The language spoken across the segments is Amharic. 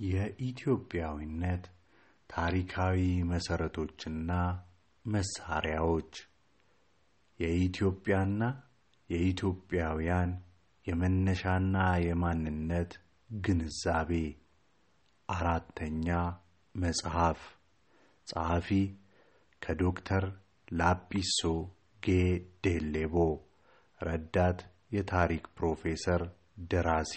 የኢትዮጵያዊነት ታሪካዊ መሠረቶችና መሣሪያዎች የኢትዮጵያና የኢትዮጵያውያን የመነሻና የማንነት ግንዛቤ። አራተኛ መጽሐፍ። ጸሐፊ ከዶክተር ላጲሶ ጌ ዴሌቦ። ረዳት የታሪክ ፕሮፌሰር ደራሲ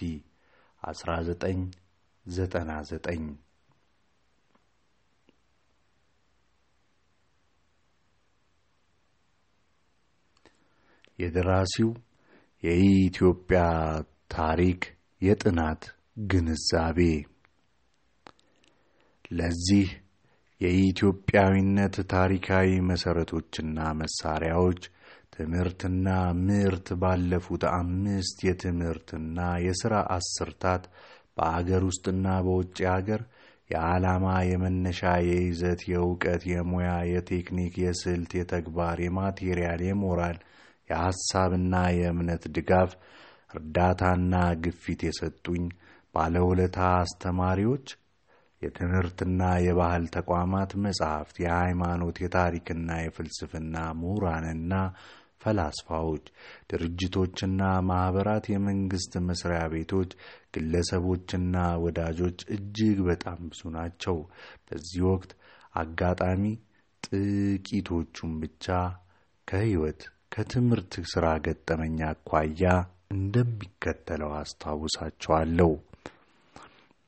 1999 የደራሲው የኢትዮጵያ ታሪክ የጥናት ግንዛቤ። ለዚህ የኢትዮጵያዊነት ታሪካዊ መሠረቶችና መሣሪያዎች ትምህርትና ምርት ባለፉት አምስት የትምህርትና የሥራ አስርታት በአገር ውስጥና በውጭ አገር የዓላማ፣ የመነሻ፣ የይዘት፣ የእውቀት፣ የሙያ፣ የቴክኒክ፣ የስልት፣ የተግባር፣ የማቴሪያል፣ የሞራል፣ የሐሳብና የእምነት ድጋፍ እርዳታና ግፊት የሰጡኝ ባለውለታ አስተማሪዎች፣ የትምህርትና የባህል ተቋማት መጻሕፍት፣ የሃይማኖት፣ የታሪክና የፍልስፍና ምሁራንና ፈላስፋዎች፣ ድርጅቶችና ማኅበራት፣ የመንግሥት መሥሪያ ቤቶች፣ ግለሰቦችና ወዳጆች እጅግ በጣም ብዙ ናቸው። በዚህ ወቅት አጋጣሚ ጥቂቶቹን ብቻ ከሕይወት ከትምህርት ሥራ ገጠመኝ አኳያ እንደሚከተለው አስታውሳቸዋለሁ።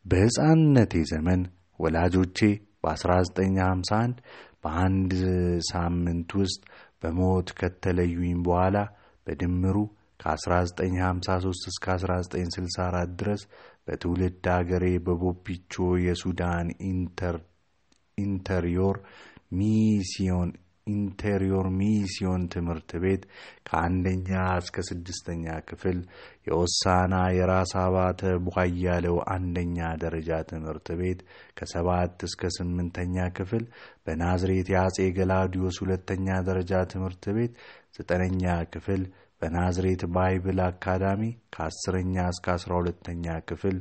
በሕፃንነቴ ዘመን ወላጆቼ በ1951 በአንድ ሳምንት ውስጥ በሞት ከተለዩኝ በኋላ በድምሩ ከ1953 እስከ 1964 ድረስ በትውልድ አገሬ በቦፒቾ የሱዳን Interior Mission Interior Mission ትምህርት ቤት ከአንደኛ እስከ ስድስተኛ ክፍል የወሳና የራስ አባተ ቧያለው አንደኛ ደረጃ ትምህርት ቤት ከሰባት እስከ ስምንተኛ ክፍል በናዝሬት የአጼ ገላውዲዮስ ሁለተኛ ደረጃ ትምህርት ቤት ዘጠነኛ ክፍል በናዝሬት Bible Academy ከአስረኛ እስከ አስራ ሁለተኛ ክፍል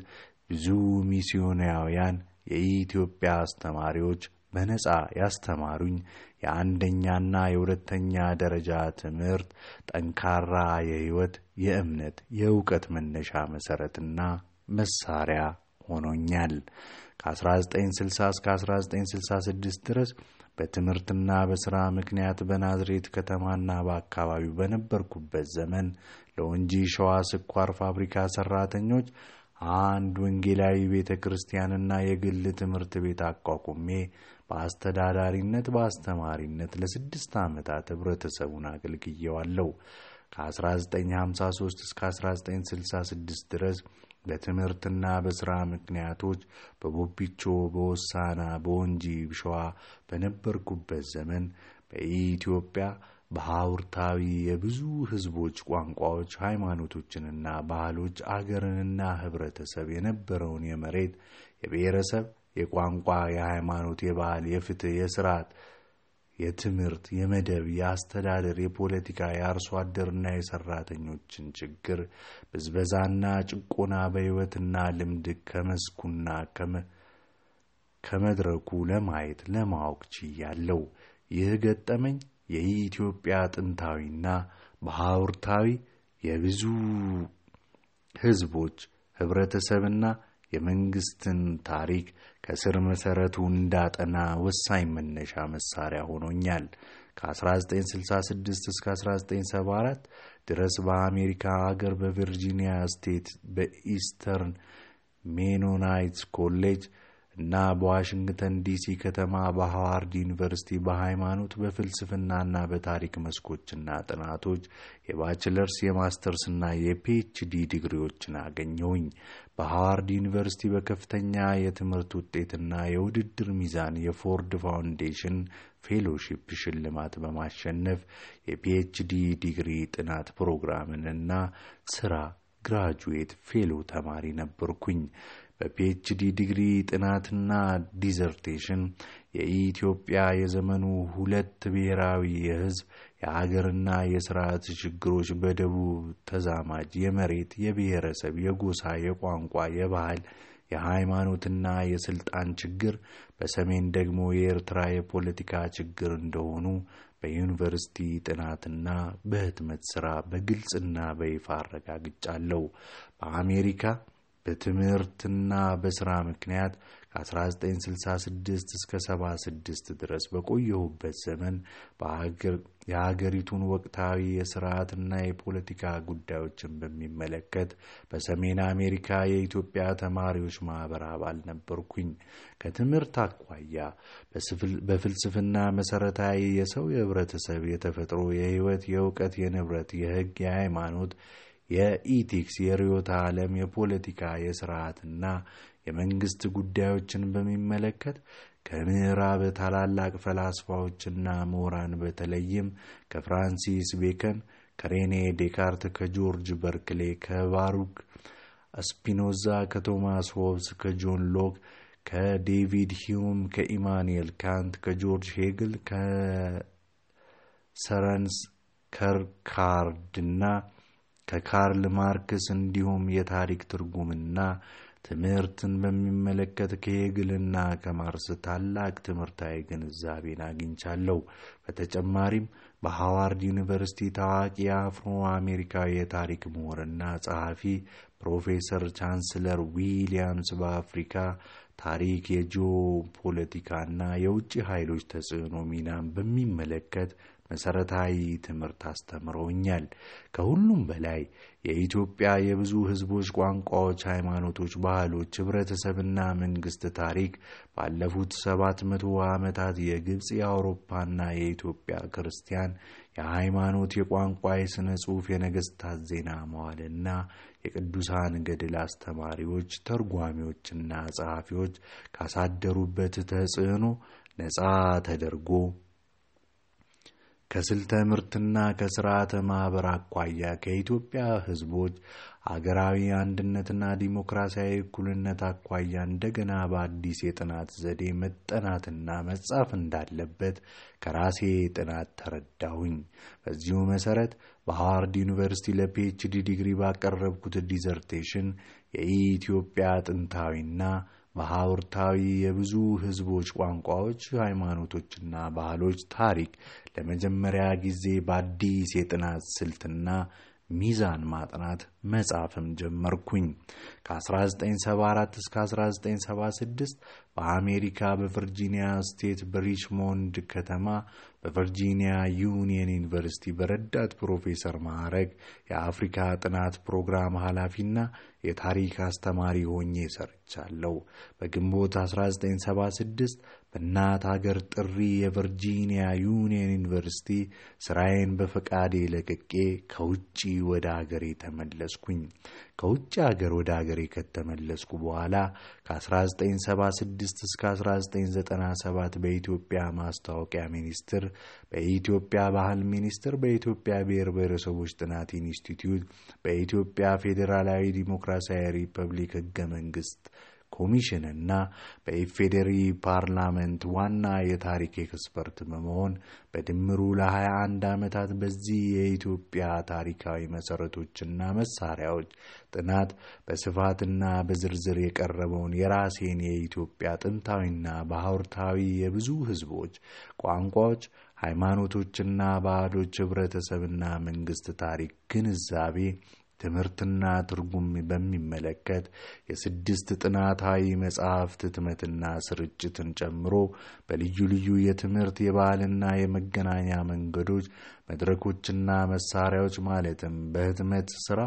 ብዙ ሚስዮናውያን የኢትዮጵያ አስተማሪዎች በነጻ ያስተማሩኝ የአንደኛና የሁለተኛ ደረጃ ትምህርት ጠንካራ የሕይወት፣ የእምነት፣ የእውቀት መነሻ መሠረትና መሳሪያ ሆኖኛል። ከ1960 እስከ 1966 ድረስ በትምህርትና በሥራ ምክንያት በናዝሬት ከተማና በአካባቢው በነበርኩበት ዘመን ለወንጂ ሸዋ ስኳር ፋብሪካ ሠራተኞች አንድ ወንጌላዊ ቤተ ክርስቲያንና የግል ትምህርት ቤት አቋቁሜ በአስተዳዳሪነት በአስተማሪነት ለስድስት ዓመታት ኅብረተሰቡን አገልግየዋለሁ። ከ1953 እስከ 1966 ድረስ በትምህርትና በሥራ ምክንያቶች በቦቢቾ፣ በወሳና፣ በወንጂ ሸዋ በነበርኩበት ዘመን በኢትዮጵያ በሐውርታዊ የብዙ ሕዝቦች ቋንቋዎች፣ ሃይማኖቶችንና ባህሎች አገርንና ኅብረተሰብ የነበረውን የመሬት፣ የብሔረሰብ፣ የቋንቋ፣ የሃይማኖት፣ የባህል፣ የፍትሕ፣ የሥርዓት፣ የትምህርት፣ የመደብ፣ የአስተዳደር፣ የፖለቲካ፣ የአርሶ አደርና የሠራተኞችን ችግር፣ ብዝበዛና ጭቆና በሕይወትና ልምድ ከመስኩና ከመድረኩ ለማየት ለማወቅ ችያለሁ። ይህ ገጠመኝ የኢትዮጵያ ጥንታዊና በሐውርታዊ የብዙ ሕዝቦች ኅብረተሰብና የመንግሥትን ታሪክ ከስር መሠረቱ እንዳጠና ወሳኝ መነሻ መሣሪያ ሆኖኛል። ከ1966 እስከ 1974 ድረስ በአሜሪካ አገር በቨርጂኒያ State በ Eastern Mennonite College እና በዋሽንግተን ዲሲ ከተማ በሃዋርድ ዩኒቨርሲቲ በሃይማኖት በፍልስፍናና በታሪክ መስኮችና ጥናቶች የባችለርስ የማስተርስና የፒኤችዲ ዲግሪዎችን አገኘሁኝ። በሃዋርድ ዩኒቨርሲቲ በከፍተኛ የትምህርት ውጤትና የውድድር ሚዛን የ Ford Foundation Fellowship ሽልማት በማሸነፍ የ PhD ዲግሪ ጥናት ፕሮግራምንና ስራ graduate fellow ተማሪ ነበርኩኝ። በ PhD ዲግሪ ጥናትና dissertation የኢትዮጵያ የዘመኑ ሁለት ብሔራዊ የሕዝብ የአገርና የስርዓት ችግሮች በደቡብ ተዛማጅ የመሬት፣ የብሔረሰብ፣ የጎሳ፣ የቋንቋ፣ የባህል፣ የሃይማኖትና የስልጣን ችግር፣ በሰሜን ደግሞ የኤርትራ የፖለቲካ ችግር እንደሆኑ በዩኒቨርሲቲ ጥናትና በህትመት ሥራ በግልጽና በይፋ አረጋግጫለሁ። በአሜሪካ በትምህርትና በሥራ ምክንያት ከ1966 እስከ 76 ድረስ በቆየሁበት ዘመን የሀገሪቱን ወቅታዊ የስርዓትና የፖለቲካ ጉዳዮችን በሚመለከት በሰሜን አሜሪካ የኢትዮጵያ ተማሪዎች ማኅበር አባል ነበርኩኝ። ከትምህርት አኳያ በፍልስፍና መሠረታዊ የሰው የህብረተሰብ፣ የተፈጥሮ፣ የህይወት፣ የእውቀት፣ የንብረት፣ የህግ፣ የሃይማኖት የኢቲክስ፣ የርዕዮተ ዓለም፣ የፖለቲካ፣ የስርዓትና የመንግስት ጉዳዮችን በሚመለከት ከምዕራብ ታላላቅ ፈላስፋዎችና ምሁራን በተለይም ከፍራንሲስ ቤከን፣ ከሬኔ ዴካርት፣ ከጆርጅ በርክሌ፣ ከባሩክ ስፒኖዛ፣ ከቶማስ ሆብስ፣ ከጆን ሎክ፣ ከዴቪድ ሂዩም፣ ከኢማኑኤል ካንት፣ ከጆርጅ ሄግል፣ ከሶረን ኪርከጋርድና ከካርል ማርክስ እንዲሁም የታሪክ ትርጉምና ትምህርትን በሚመለከት ከሄግልና ከማርክስ ታላቅ ትምህርታዊ ግንዛቤን አግኝቻለሁ። በተጨማሪም በሃዋርድ ዩኒቨርሲቲ ታዋቂ የአፍሮ አሜሪካዊ የታሪክ ምሁርና ጸሐፊ ፕሮፌሰር ቻንስለር ዊሊያምስ በአፍሪካ ታሪክ የጂኦ ፖለቲካና የውጭ ኃይሎች ተጽዕኖ ሚናን በሚመለከት መሰረታዊ ትምህርት አስተምረውኛል። ከሁሉም በላይ የኢትዮጵያ የብዙ ሕዝቦች ቋንቋዎች፣ ሃይማኖቶች፣ ባህሎች፣ ህብረተሰብና መንግስት ታሪክ ባለፉት ሰባት መቶ ዓመታት የግብፅ የአውሮፓና የኢትዮጵያ ክርስቲያን የሃይማኖት፣ የቋንቋ፣ የሥነ ጽሑፍ፣ የነገሥታት ዜና መዋልና የቅዱሳን ገድል አስተማሪዎች፣ ተርጓሚዎችና ጸሐፊዎች ካሳደሩበት ተጽዕኖ ነፃ ተደርጎ ከስልተ ምርትና ከስርዓተ ማኅበር አኳያ ከኢትዮጵያ ሕዝቦች አገራዊ አንድነትና ዲሞክራሲያዊ እኩልነት አኳያ እንደገና በአዲስ የጥናት ዘዴ መጠናትና መጻፍ እንዳለበት ከራሴ ጥናት ተረዳሁኝ። በዚሁ መሠረት በሃዋርድ ዩኒቨርሲቲ ለ PhD ዲግሪ ባቀረብኩት dissertation የኢትዮጵያ ጥንታዊና በሐውርታዊ የብዙ ሕዝቦች ቋንቋዎች፣ ሃይማኖቶችና ባህሎች ታሪክ ለመጀመሪያ ጊዜ በአዲስ የጥናት ስልትና ሚዛን ማጥናት መጻፍም ጀመርኩኝ። ከ1974 እስከ 1976 በአሜሪካ በቨርጂኒያ State በሪችሞንድ ከተማ በቨርጂኒያ ዩኒየን ዩኒቨርሲቲ በረዳት ፕሮፌሰር ማዕረግ የአፍሪካ ጥናት ፕሮግራም ኃላፊና የታሪክ አስተማሪ ሆኜ ሰርቻለሁ። በግንቦት 1976 በእናት አገር ጥሪ የቨርጂኒያ ዩኒየን ዩኒቨርሲቲ ስራዬን በፈቃዴ ለቅቄ ከውጭ ወደ አገሬ ተመለስኩኝ። ከውጭ አገር ወደ አገሬ ከተመለስኩ በኋላ ከ1976 እስከ 1997 በኢትዮጵያ ማስታወቂያ ሚኒስቴር፣ በኢትዮጵያ ባህል ሚኒስቴር፣ በኢትዮጵያ ብሔር ብሔረሰቦች ጥናት ኢንስቲትዩት፣ በኢትዮጵያ ፌዴራላዊ ዲሞክራሲያዊ ሪፐብሊክ ህገ መንግስት ኮሚሽን እና በኢፌዴሪ parliament ዋና የታሪክ expert በመሆን በድምሩ ለ21 ዓመታት በዚህ የኢትዮጵያ ታሪካዊ መሠረቶችና መሳሪያዎች ጥናት በስፋትና በዝርዝር የቀረበውን የራሴን የኢትዮጵያ ጥንታዊና ባህርታዊ የብዙ ህዝቦች ቋንቋዎች፣ ሃይማኖቶችና ባህሎች ህብረተሰብና መንግስት ታሪክ ግንዛቤ ትምህርትና ትርጉም በሚመለከት የስድስት ጥናታዊ መጽሐፍት ህትመትና ስርጭትን ጨምሮ በልዩ ልዩ የትምህርት የባህልና የመገናኛ መንገዶች መድረኮችና መሳሪያዎች ማለትም በህትመት ስራ፣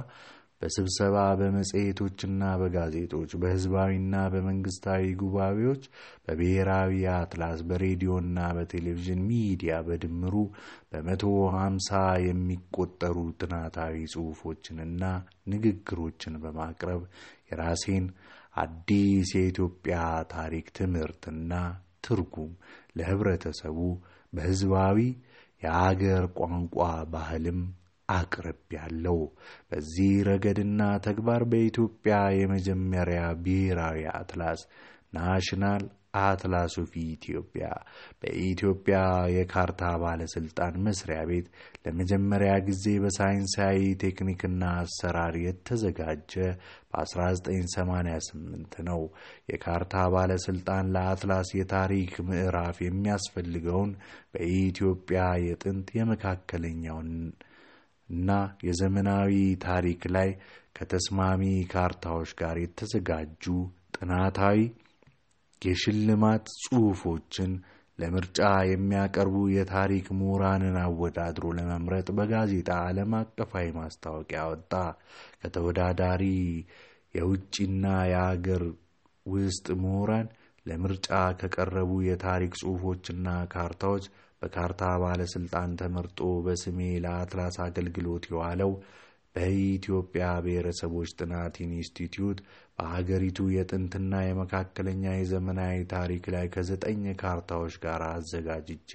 በስብሰባ፣ በመጽሔቶችና በጋዜጦች፣ በህዝባዊና በመንግስታዊ ጉባኤዎች፣ በብሔራዊ አትላስ፣ በሬዲዮና በቴሌቪዥን ሚዲያ በድምሩ በመቶ ሀምሳ የሚቆጠሩ ጥናታዊ ጽሑፎችንና ንግግሮችን በማቅረብ የራሴን አዲስ የኢትዮጵያ ታሪክ ትምህርትና ትርጉም ለህብረተሰቡ በህዝባዊ የአገር ቋንቋ ባህልም አቅርብ ያለው በዚህ ረገድና ተግባር በኢትዮጵያ የመጀመሪያ ብሔራዊ አትላስ ናሽናል Atlas of Ethiopia በኢትዮጵያ የካርታ ባለስልጣን መስሪያ ቤት ለመጀመሪያ ጊዜ በሳይንሳዊ ቴክኒክና አሰራር የተዘጋጀ በ1988 ነው። የካርታ ባለስልጣን ለአትላስ የታሪክ ምዕራፍ የሚያስፈልገውን በኢትዮጵያ የጥንት የመካከለኛውን እና የዘመናዊ ታሪክ ላይ ከተስማሚ ካርታዎች ጋር የተዘጋጁ ጥናታዊ የሽልማት ጽሑፎችን ለምርጫ የሚያቀርቡ የታሪክ ምሁራንን አወዳድሮ ለመምረጥ በጋዜጣ ዓለም አቀፋዊ ማስታወቂያ ወጣ። ከተወዳዳሪ የውጭና የአገር ውስጥ ምሁራን ለምርጫ ከቀረቡ የታሪክ ጽሑፎችና ካርታዎች በካርታ ባለስልጣን ተመርጦ በስሜ ለአትላስ አገልግሎት የዋለው በኢትዮጵያ ብሔረሰቦች ጥናት ኢንስቲትዩት በሀገሪቱ የጥንትና የመካከለኛ የዘመናዊ ታሪክ ላይ ከዘጠኝ ካርታዎች ጋር አዘጋጅቼ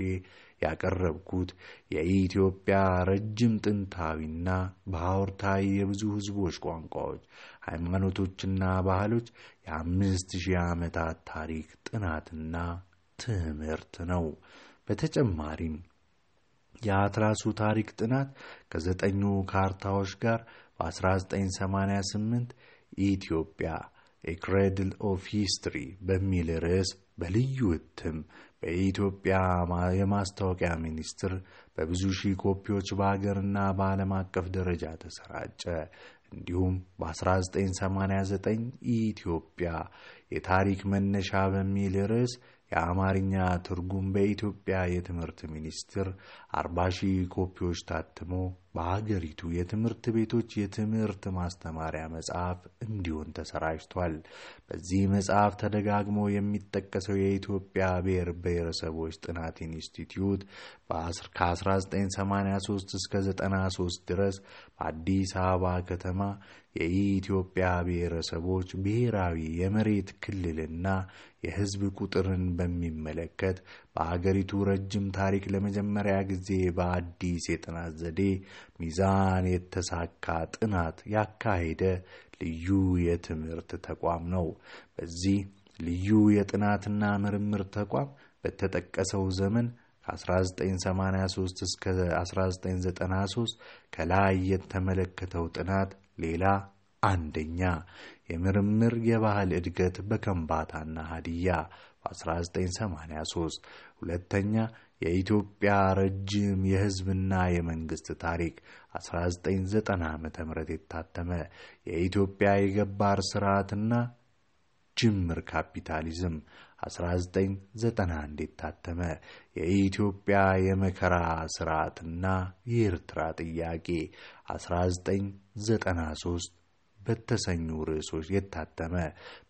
ያቀረብኩት የኢትዮጵያ ረጅም ጥንታዊና በሐውርታዊ የብዙ ሕዝቦች ቋንቋዎች፣ ሃይማኖቶችና ባህሎች የአምስት ሺህ ዓመታት ታሪክ ጥናትና ትምህርት ነው። በተጨማሪም የአትላሱ ታሪክ ጥናት ከዘጠኙ ካርታዎች ጋር በ1988 Ethiopia A Cradle of History በሚል ርዕስ በልዩ እትም በኢትዮጵያ የማስታወቂያ ሚኒስቴር በብዙ ሺህ ኮፒዎች በሀገርና በዓለም አቀፍ ደረጃ ተሰራጨ። እንዲሁም በ1989 ኢትዮጵያ የታሪክ መነሻ በሚል ርዕስ የአማርኛ ትርጉም በኢትዮጵያ የትምህርት ሚኒስቴር አርባ ሺህ ኮፒዎች ታትሞ በሀገሪቱ የትምህርት ቤቶች የትምህርት ማስተማሪያ መጽሐፍ እንዲሆን ተሰራጭቷል። በዚህ መጽሐፍ ተደጋግሞ የሚጠቀሰው የኢትዮጵያ ብሔር ብሔረሰቦች ጥናት ኢንስቲትዩት ከ1983 እስከ 93 ድረስ በአዲስ አበባ ከተማ የኢትዮጵያ ብሔረሰቦች ብሔራዊ የመሬት ክልልና የሕዝብ ቁጥርን በሚመለከት በአገሪቱ ረጅም ታሪክ ለመጀመሪያ ጊዜ በአዲስ የጥናት ዘዴ ሚዛን የተሳካ ጥናት ያካሄደ ልዩ የትምህርት ተቋም ነው። በዚህ ልዩ የጥናትና ምርምር ተቋም በተጠቀሰው ዘመን ከ1983 እስከ 1993 ከላይ የተመለከተው ጥናት ሌላ አንደኛ የምርምር የባህል እድገት በከምባታና ሀዲያ በ1983። ሁለተኛ የኢትዮጵያ ረጅም የሕዝብና የመንግስት ታሪክ 1990 ዓ ም የታተመ። የኢትዮጵያ የገባር ስርዓትና ጅምር ካፒታሊዝም 1991 የታተመ። የኢትዮጵያ የመከራ ስርዓትና የኤርትራ ጥያቄ 1993 በተሰኙ ርዕሶች የታተመ።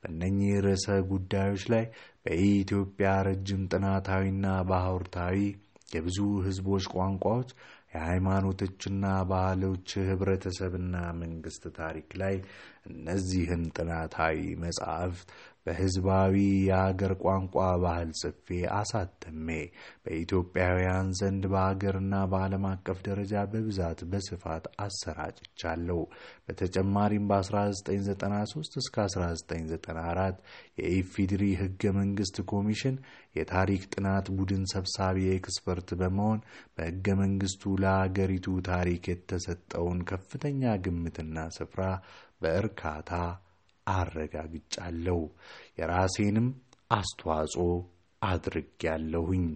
በእነኚህ ርዕሰ ጉዳዮች ላይ በኢትዮጵያ ረጅም ጥናታዊና ባህርታዊ የብዙ ህዝቦች ቋንቋዎች የሃይማኖቶችና ባህሎች ህብረተሰብና መንግስት ታሪክ ላይ እነዚህን ጥናታዊ መጻሕፍት በህዝባዊ የአገር ቋንቋ ባህል ጽፌ አሳትሜ በኢትዮጵያውያን ዘንድ በአገርና በዓለም አቀፍ ደረጃ በብዛት በስፋት አሰራጭቻለሁ። በተጨማሪም በ1993 እስከ 1994 የኢፌዴሪ ህገ መንግስት ኮሚሽን የታሪክ ጥናት ቡድን ሰብሳቢ expert በመሆን በህገ መንግስቱ ለአገሪቱ ታሪክ የተሰጠውን ከፍተኛ ግምትና ስፍራ በእርካታ አረጋግጫለሁ። የራሴንም አስተዋጽኦ አድርጌያለሁኝ።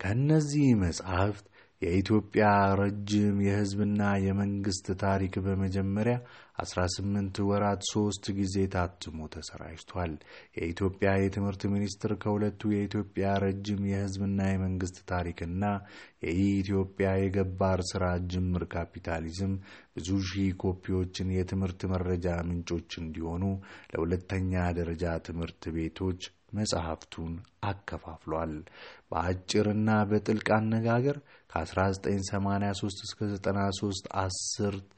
ከእነዚህ መጻሕፍት የኢትዮጵያ ረጅም የህዝብና የመንግስት ታሪክ በመጀመሪያ 18 ወራት ሶስት ጊዜ ታትሞ ተሰራጭቷል። የኢትዮጵያ የትምህርት ሚኒስቴር ከሁለቱ የኢትዮጵያ ረጅም የህዝብና የመንግስት ታሪክና የኢትዮጵያ የገባር ስራ ጅምር ካፒታሊዝም ብዙ ሺህ ኮፒዎችን የትምህርት መረጃ ምንጮች እንዲሆኑ ለሁለተኛ ደረጃ ትምህርት ቤቶች መጽሐፍቱን አከፋፍሏል። በአጭርና በጥልቅ አነጋገር ከ1983 እስከ 93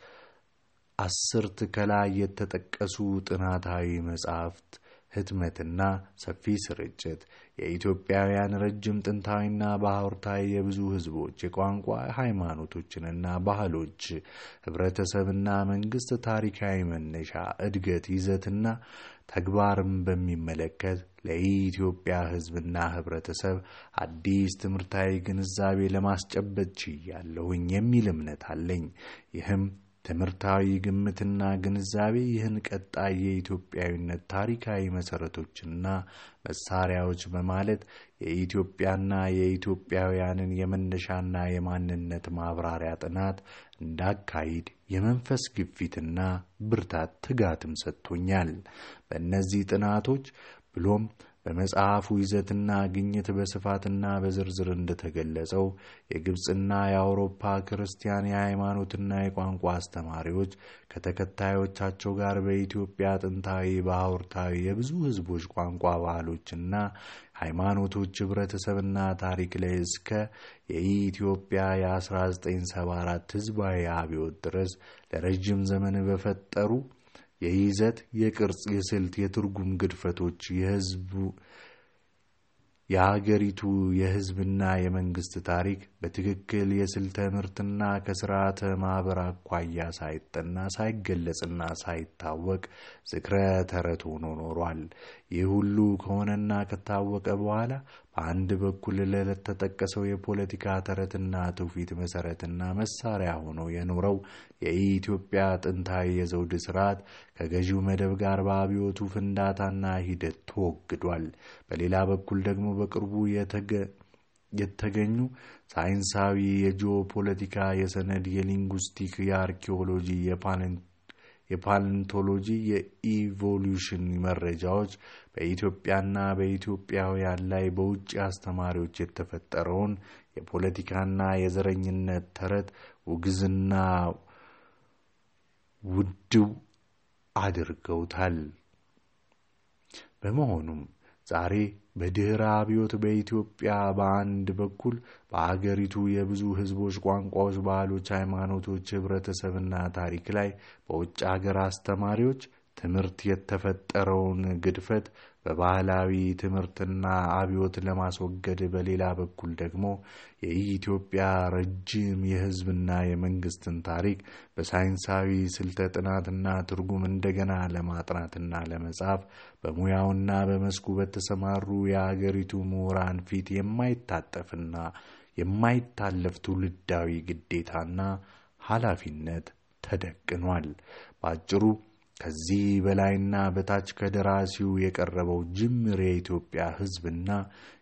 አስርት ከላይ የተጠቀሱ ጥናታዊ መጻሕፍት ህትመትና ሰፊ ስርጭት የኢትዮጵያውያን ረጅም ጥንታዊና ባህርታዊ የብዙ ህዝቦች የቋንቋ ሃይማኖቶችንና ባህሎች ህብረተሰብና መንግስት ታሪካዊ መነሻ እድገት ይዘትና ተግባርም በሚመለከት ለኢትዮጵያ ህዝብና ህብረተሰብ አዲስ ትምህርታዊ ግንዛቤ ለማስጨበጥ ችያለሁኝ የሚል እምነት አለኝ። ይህም ትምህርታዊ ግምትና ግንዛቤ ይህን ቀጣይ የኢትዮጵያዊነት ታሪካዊ መሠረቶችና መሳሪያዎች በማለት የኢትዮጵያና የኢትዮጵያውያንን የመነሻና የማንነት ማብራሪያ ጥናት እንዳካሂድ የመንፈስ ግፊትና ብርታት ትጋትም ሰጥቶኛል። በእነዚህ ጥናቶች ብሎም በመጽሐፉ ይዘትና ግኝት በስፋትና በዝርዝር እንደተገለጸው የግብፅና የአውሮፓ ክርስቲያን የሃይማኖትና የቋንቋ አስተማሪዎች ከተከታዮቻቸው ጋር በኢትዮጵያ ጥንታዊ ባህርታዊ የብዙ ህዝቦች ቋንቋ ባህሎችና ሃይማኖቶች ህብረተሰብና ታሪክ ላይ እስከ የኢትዮጵያ የ1974 ህዝባዊ አብዮት ድረስ ለረዥም ዘመን በፈጠሩ የይዘት፣ የቅርጽ፣ የስልት፣ የትርጉም ግድፈቶች የህዝቡ የሀገሪቱ የህዝብና የመንግስት ታሪክ በትክክል የስልተ ምርትና ከስርዓተ ማኅበር አኳያ ሳይጠና ሳይገለጽና ሳይታወቅ ዝክረ ተረት ሆኖ ኖሯል። ይህ ሁሉ ከሆነና ከታወቀ በኋላ በአንድ በኩል ለተጠቀሰው የፖለቲካ ተረትና ትውፊት መሰረትና መሳሪያ ሆኖ የኖረው የኢትዮጵያ ጥንታዊ የዘውድ ስርዓት ከገዢው መደብ ጋር በአብዮቱ ፍንዳታና ሂደት ተወግዷል። በሌላ በኩል ደግሞ በቅርቡ የተገኙ ሳይንሳዊ የጂኦፖለቲካ፣ የሰነድ፣ የሊንጉስቲክ፣ የአርኪኦሎጂ፣ የፓሊንቶሎጂ፣ የኢቮሉሽን መረጃዎች በኢትዮጵያና በኢትዮጵያውያን ላይ በውጭ አስተማሪዎች የተፈጠረውን የፖለቲካና የዘረኝነት ተረት ውግዝና ውድው አድርገውታል። በመሆኑም ዛሬ በድኅረ አብዮት በኢትዮጵያ በአንድ በኩል በአገሪቱ የብዙ ሕዝቦች ቋንቋዎች፣ ባህሎች፣ ሃይማኖቶች፣ ህብረተሰብና ታሪክ ላይ በውጭ አገር አስተማሪዎች ትምህርት የተፈጠረውን ግድፈት በባህላዊ ትምህርትና አብዮት ለማስወገድ በሌላ በኩል ደግሞ የኢትዮጵያ ረጅም የሕዝብና የመንግስትን ታሪክ በሳይንሳዊ ስልተ ጥናትና ትርጉም እንደገና ለማጥናትና ለመጻፍ በሙያውና በመስኩ በተሰማሩ የአገሪቱ ምሁራን ፊት የማይታጠፍና የማይታለፍ ትውልዳዊ ግዴታና ኃላፊነት ተደቅኗል። በአጭሩ ከዚህ በላይና በታች ከደራሲው የቀረበው ጅምር የኢትዮጵያ ሕዝብና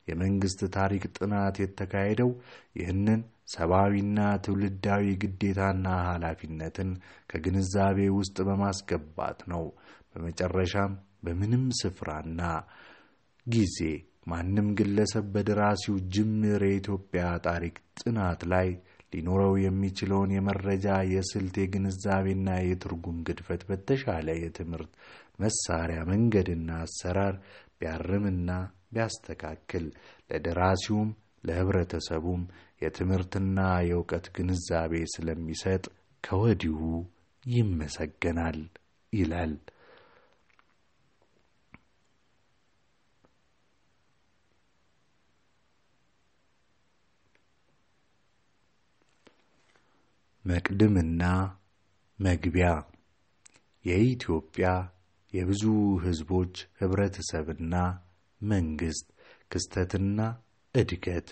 የመንግስት ታሪክ ጥናት የተካሄደው ይህንን ሰብአዊና ትውልዳዊ ግዴታና ኃላፊነትን ከግንዛቤ ውስጥ በማስገባት ነው። በመጨረሻም በምንም ስፍራና ጊዜ ማንም ግለሰብ በደራሲው ጅምር የኢትዮጵያ ታሪክ ጥናት ላይ ሊኖረው የሚችለውን የመረጃ የስልት የግንዛቤና የትርጉም ግድፈት በተሻለ የትምህርት መሳሪያ መንገድና አሰራር ቢያርምና ቢያስተካክል ለደራሲውም ለህብረተሰቡም የትምህርትና የእውቀት ግንዛቤ ስለሚሰጥ ከወዲሁ ይመሰገናል ይላል። መቅድምና መግቢያ። የኢትዮጵያ የብዙ ህዝቦች ህብረተሰብና መንግስት ክስተትና እድገት።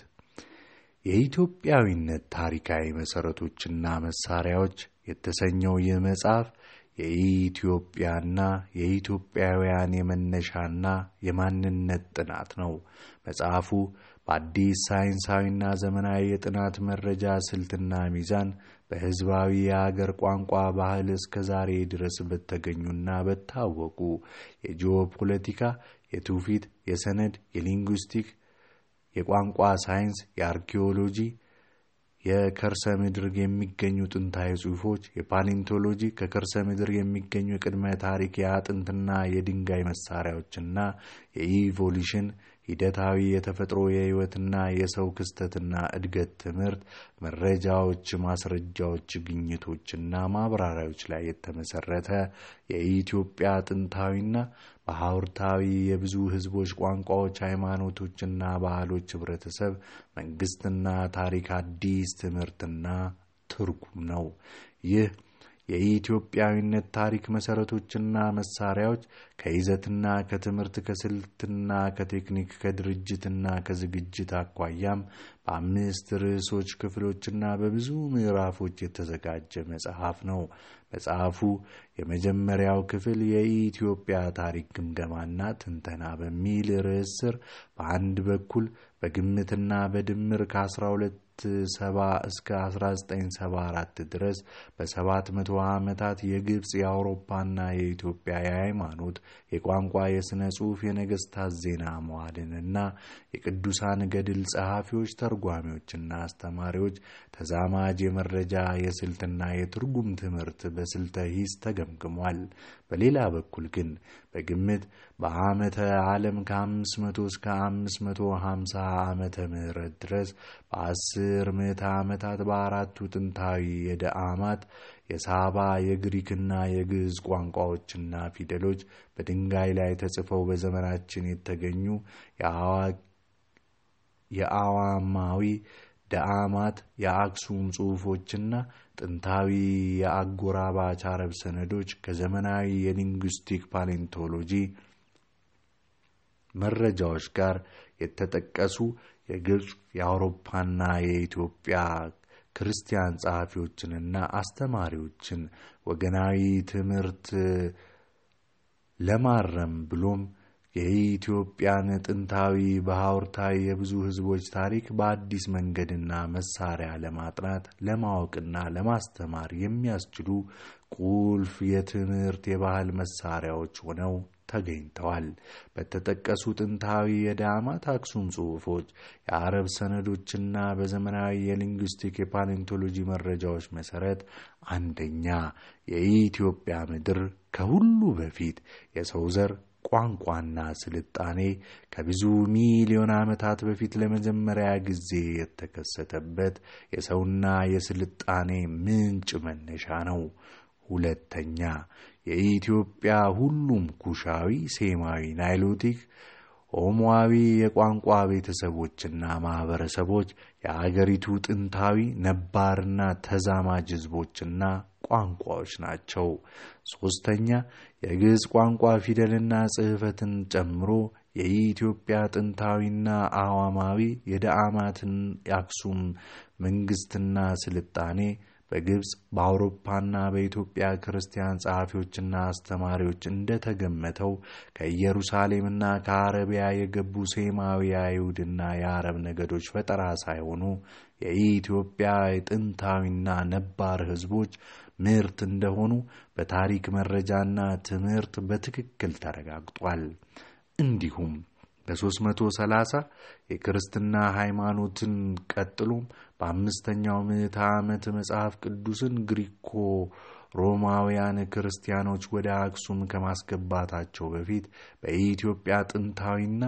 የኢትዮጵያዊነት ታሪካዊ መሠረቶችና መሳሪያዎች የተሰኘው ይህ መጽሐፍ የኢትዮጵያና የኢትዮጵያውያን የመነሻና የማንነት ጥናት ነው። መጽሐፉ በአዲስ ሳይንሳዊና ዘመናዊ የጥናት መረጃ ስልትና ሚዛን በህዝባዊ የአገር ቋንቋ ባህል እስከ ዛሬ ድረስ በተገኙና በታወቁ የጂኦፖለቲካ፣ የትውፊት፣ የሰነድ፣ የ linguistic፣ የቋንቋ ሳይንስ፣ የአርኪኦሎጂ፣ የከርሰ ምድር የሚገኙ ጥንታዊ ጽሑፎች፣ የ paleontology፣ ከከርሰ ምድር የሚገኙ የቅድመ ታሪክ የአጥንትና የድንጋይ መሳሪያዎችና የኢቮሉሽን ሂደታዊ የተፈጥሮ የሕይወትና የሰው ክስተትና እድገት ትምህርት መረጃዎች፣ ማስረጃዎች፣ ግኝቶችና ማብራሪያዎች ላይ የተመሰረተ የኢትዮጵያ ጥንታዊና በሐውርታዊ የብዙ ሕዝቦች ቋንቋዎች፣ ሃይማኖቶችና ባህሎች ህብረተሰብ መንግስትና ታሪክ አዲስ ትምህርትና ትርጉም ነው። ይህ የኢትዮጵያዊነት ታሪክ መሰረቶችና መሳሪያዎች ከይዘትና ከትምህርት ከስልትና ከቴክኒክ ከድርጅትና ከዝግጅት አኳያም በአምስት ርዕሶች ክፍሎችና በብዙ ምዕራፎች የተዘጋጀ መጽሐፍ ነው። መጽሐፉ የመጀመሪያው ክፍል የኢትዮጵያ ታሪክ ግምገማና ትንተና በሚል ርዕስ ስር በአንድ በኩል በግምትና በድምር ከ12 ሰባ እስከ 1974 ድረስ በሰባት መቶ ዓመታት የግብፅ የአውሮፓና የኢትዮጵያ የሃይማኖት፣ የቋንቋ፣ የሥነ ጽሑፍ፣ የነገሥታት ዜና መዋዕልና የቅዱሳን ገድል ጸሐፊዎች፣ ተርጓሚዎችና አስተማሪዎች ተዛማጅ የመረጃ የስልትና የትርጉም ትምህርት በስልተ ሂስ ተገምግሟል። በሌላ በኩል ግን በግምት በዓመተ ዓለም ከ500 እስከ 550 ዓመተ ምህረት ድረስ በአስር ምዕተ ዓመታት በአራቱ ጥንታዊ የደአማት የሳባ የግሪክና የግዕዝ ቋንቋዎችና ፊደሎች በድንጋይ ላይ ተጽፈው በዘመናችን የተገኙ የቅድመ ደአማት የአክሱም ጽሑፎችና ጥንታዊ የአጎራባች አረብ ሰነዶች ከዘመናዊ የ linguistic paleontology መረጃዎች ጋር የተጠቀሱ የግብፅ የአውሮፓና የኢትዮጵያ ክርስቲያን ጸሐፊዎችንና አስተማሪዎችን ወገናዊ ትምህርት ለማረም ብሎም የኢትዮጵያን ጥንታዊ በሐውርታዊ የብዙ ሕዝቦች ታሪክ በአዲስ መንገድና መሳሪያ ለማጥናት ለማወቅና ለማስተማር የሚያስችሉ ቁልፍ የትምህርት የባህል መሳሪያዎች ሆነው ተገኝተዋል። በተጠቀሱ ጥንታዊ የዳማት አክሱም ጽሑፎች፣ የአረብ ሰነዶችና በዘመናዊ የሊንጉስቲክ የፓሌንቶሎጂ መረጃዎች መሠረት አንደኛ የኢትዮጵያ ምድር ከሁሉ በፊት የሰው ዘር ቋንቋና ስልጣኔ ከብዙ ሚሊዮን ዓመታት በፊት ለመጀመሪያ ጊዜ የተከሰተበት የሰውና የስልጣኔ ምንጭ መነሻ ነው። ሁለተኛ የኢትዮጵያ ሁሉም ኩሻዊ፣ ሴማዊ፣ ናይሎቲክ፣ ኦሞዋዊ የቋንቋ ቤተሰቦችና ማኅበረሰቦች የአገሪቱ ጥንታዊ ነባርና ተዛማጅ ሕዝቦችና ቋንቋዎች ናቸው። ሦስተኛ የግዕዝ ቋንቋ ፊደልና ጽሕፈትን ጨምሮ የኢትዮጵያ ጥንታዊና አዋማዊ የደአማትን የአክሱም መንግሥትና ስልጣኔ በግብፅ በአውሮፓና በኢትዮጵያ ክርስቲያን ጸሐፊዎችና አስተማሪዎች እንደተገመተው ከኢየሩሳሌምና ከአረቢያ የገቡ ሴማዊ የአይሁድና የአረብ ነገዶች ፈጠራ ሳይሆኑ የኢትዮጵያ የጥንታዊና ነባር ሕዝቦች ምርት እንደሆኑ በታሪክ መረጃና ትምህርት በትክክል ተረጋግጧል። እንዲሁም በ330 የክርስትና ሃይማኖትን ቀጥሎም በአምስተኛው ምዕተ ዓመት መጽሐፍ ቅዱስን ግሪኮ ሮማውያን ክርስቲያኖች ወደ አክሱም ከማስገባታቸው በፊት በኢትዮጵያ ጥንታዊና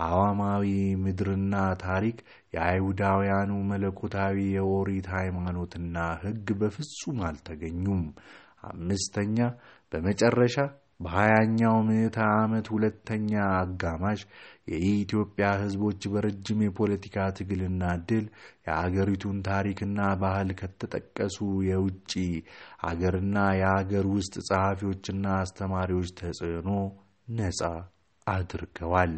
አዋማዊ ምድርና ታሪክ የአይሁዳውያኑ መለኮታዊ የኦሪት ሃይማኖትና ሕግ በፍጹም አልተገኙም። አምስተኛ በመጨረሻ በሀያኛው ምዕተ ዓመት ሁለተኛ አጋማሽ የኢትዮጵያ ሕዝቦች በረጅም የፖለቲካ ትግልና ድል የአገሪቱን ታሪክና ባህል ከተጠቀሱ የውጭ አገርና የአገር ውስጥ ጸሐፊዎችና አስተማሪዎች ተጽዕኖ ነፃ አድርገዋል።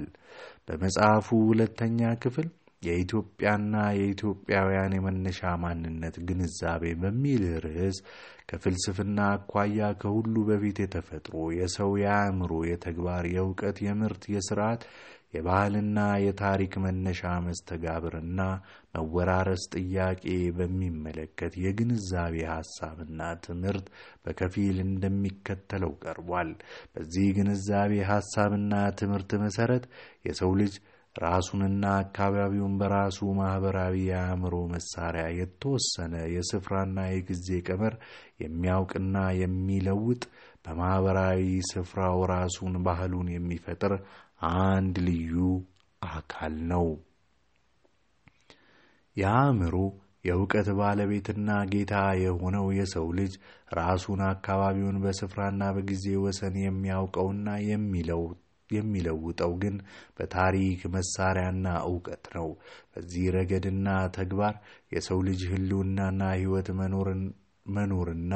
በመጽሐፉ ሁለተኛ ክፍል የኢትዮጵያና የኢትዮጵያውያን የመነሻ ማንነት ግንዛቤ በሚል ርዕስ ከፍልስፍና አኳያ ከሁሉ በፊት የተፈጥሮ የሰው የአእምሮ፣ የተግባር፣ የእውቀት፣ የምርት፣ የስርዓት፣ የባህልና የታሪክ መነሻ መስተጋብርና መወራረስ ጥያቄ በሚመለከት የግንዛቤ ሐሳብና ትምህርት በከፊል እንደሚከተለው ቀርቧል። በዚህ ግንዛቤ ሐሳብና ትምህርት መሠረት የሰው ልጅ ራሱንና አካባቢውን በራሱ ማኅበራዊ የአእምሮ መሳሪያ የተወሰነ የስፍራና የጊዜ ቀመር የሚያውቅና የሚለውጥ በማኅበራዊ ስፍራው ራሱን ባህሉን የሚፈጥር አንድ ልዩ አካል ነው። የአእምሮ የእውቀት ባለቤትና ጌታ የሆነው የሰው ልጅ ራሱን አካባቢውን በስፍራና በጊዜ ወሰን የሚያውቀውና የሚለውጠው ግን በታሪክ መሳሪያና እውቀት ነው። በዚህ ረገድና ተግባር የሰው ልጅ ሕልውናና ሕይወት መኖርና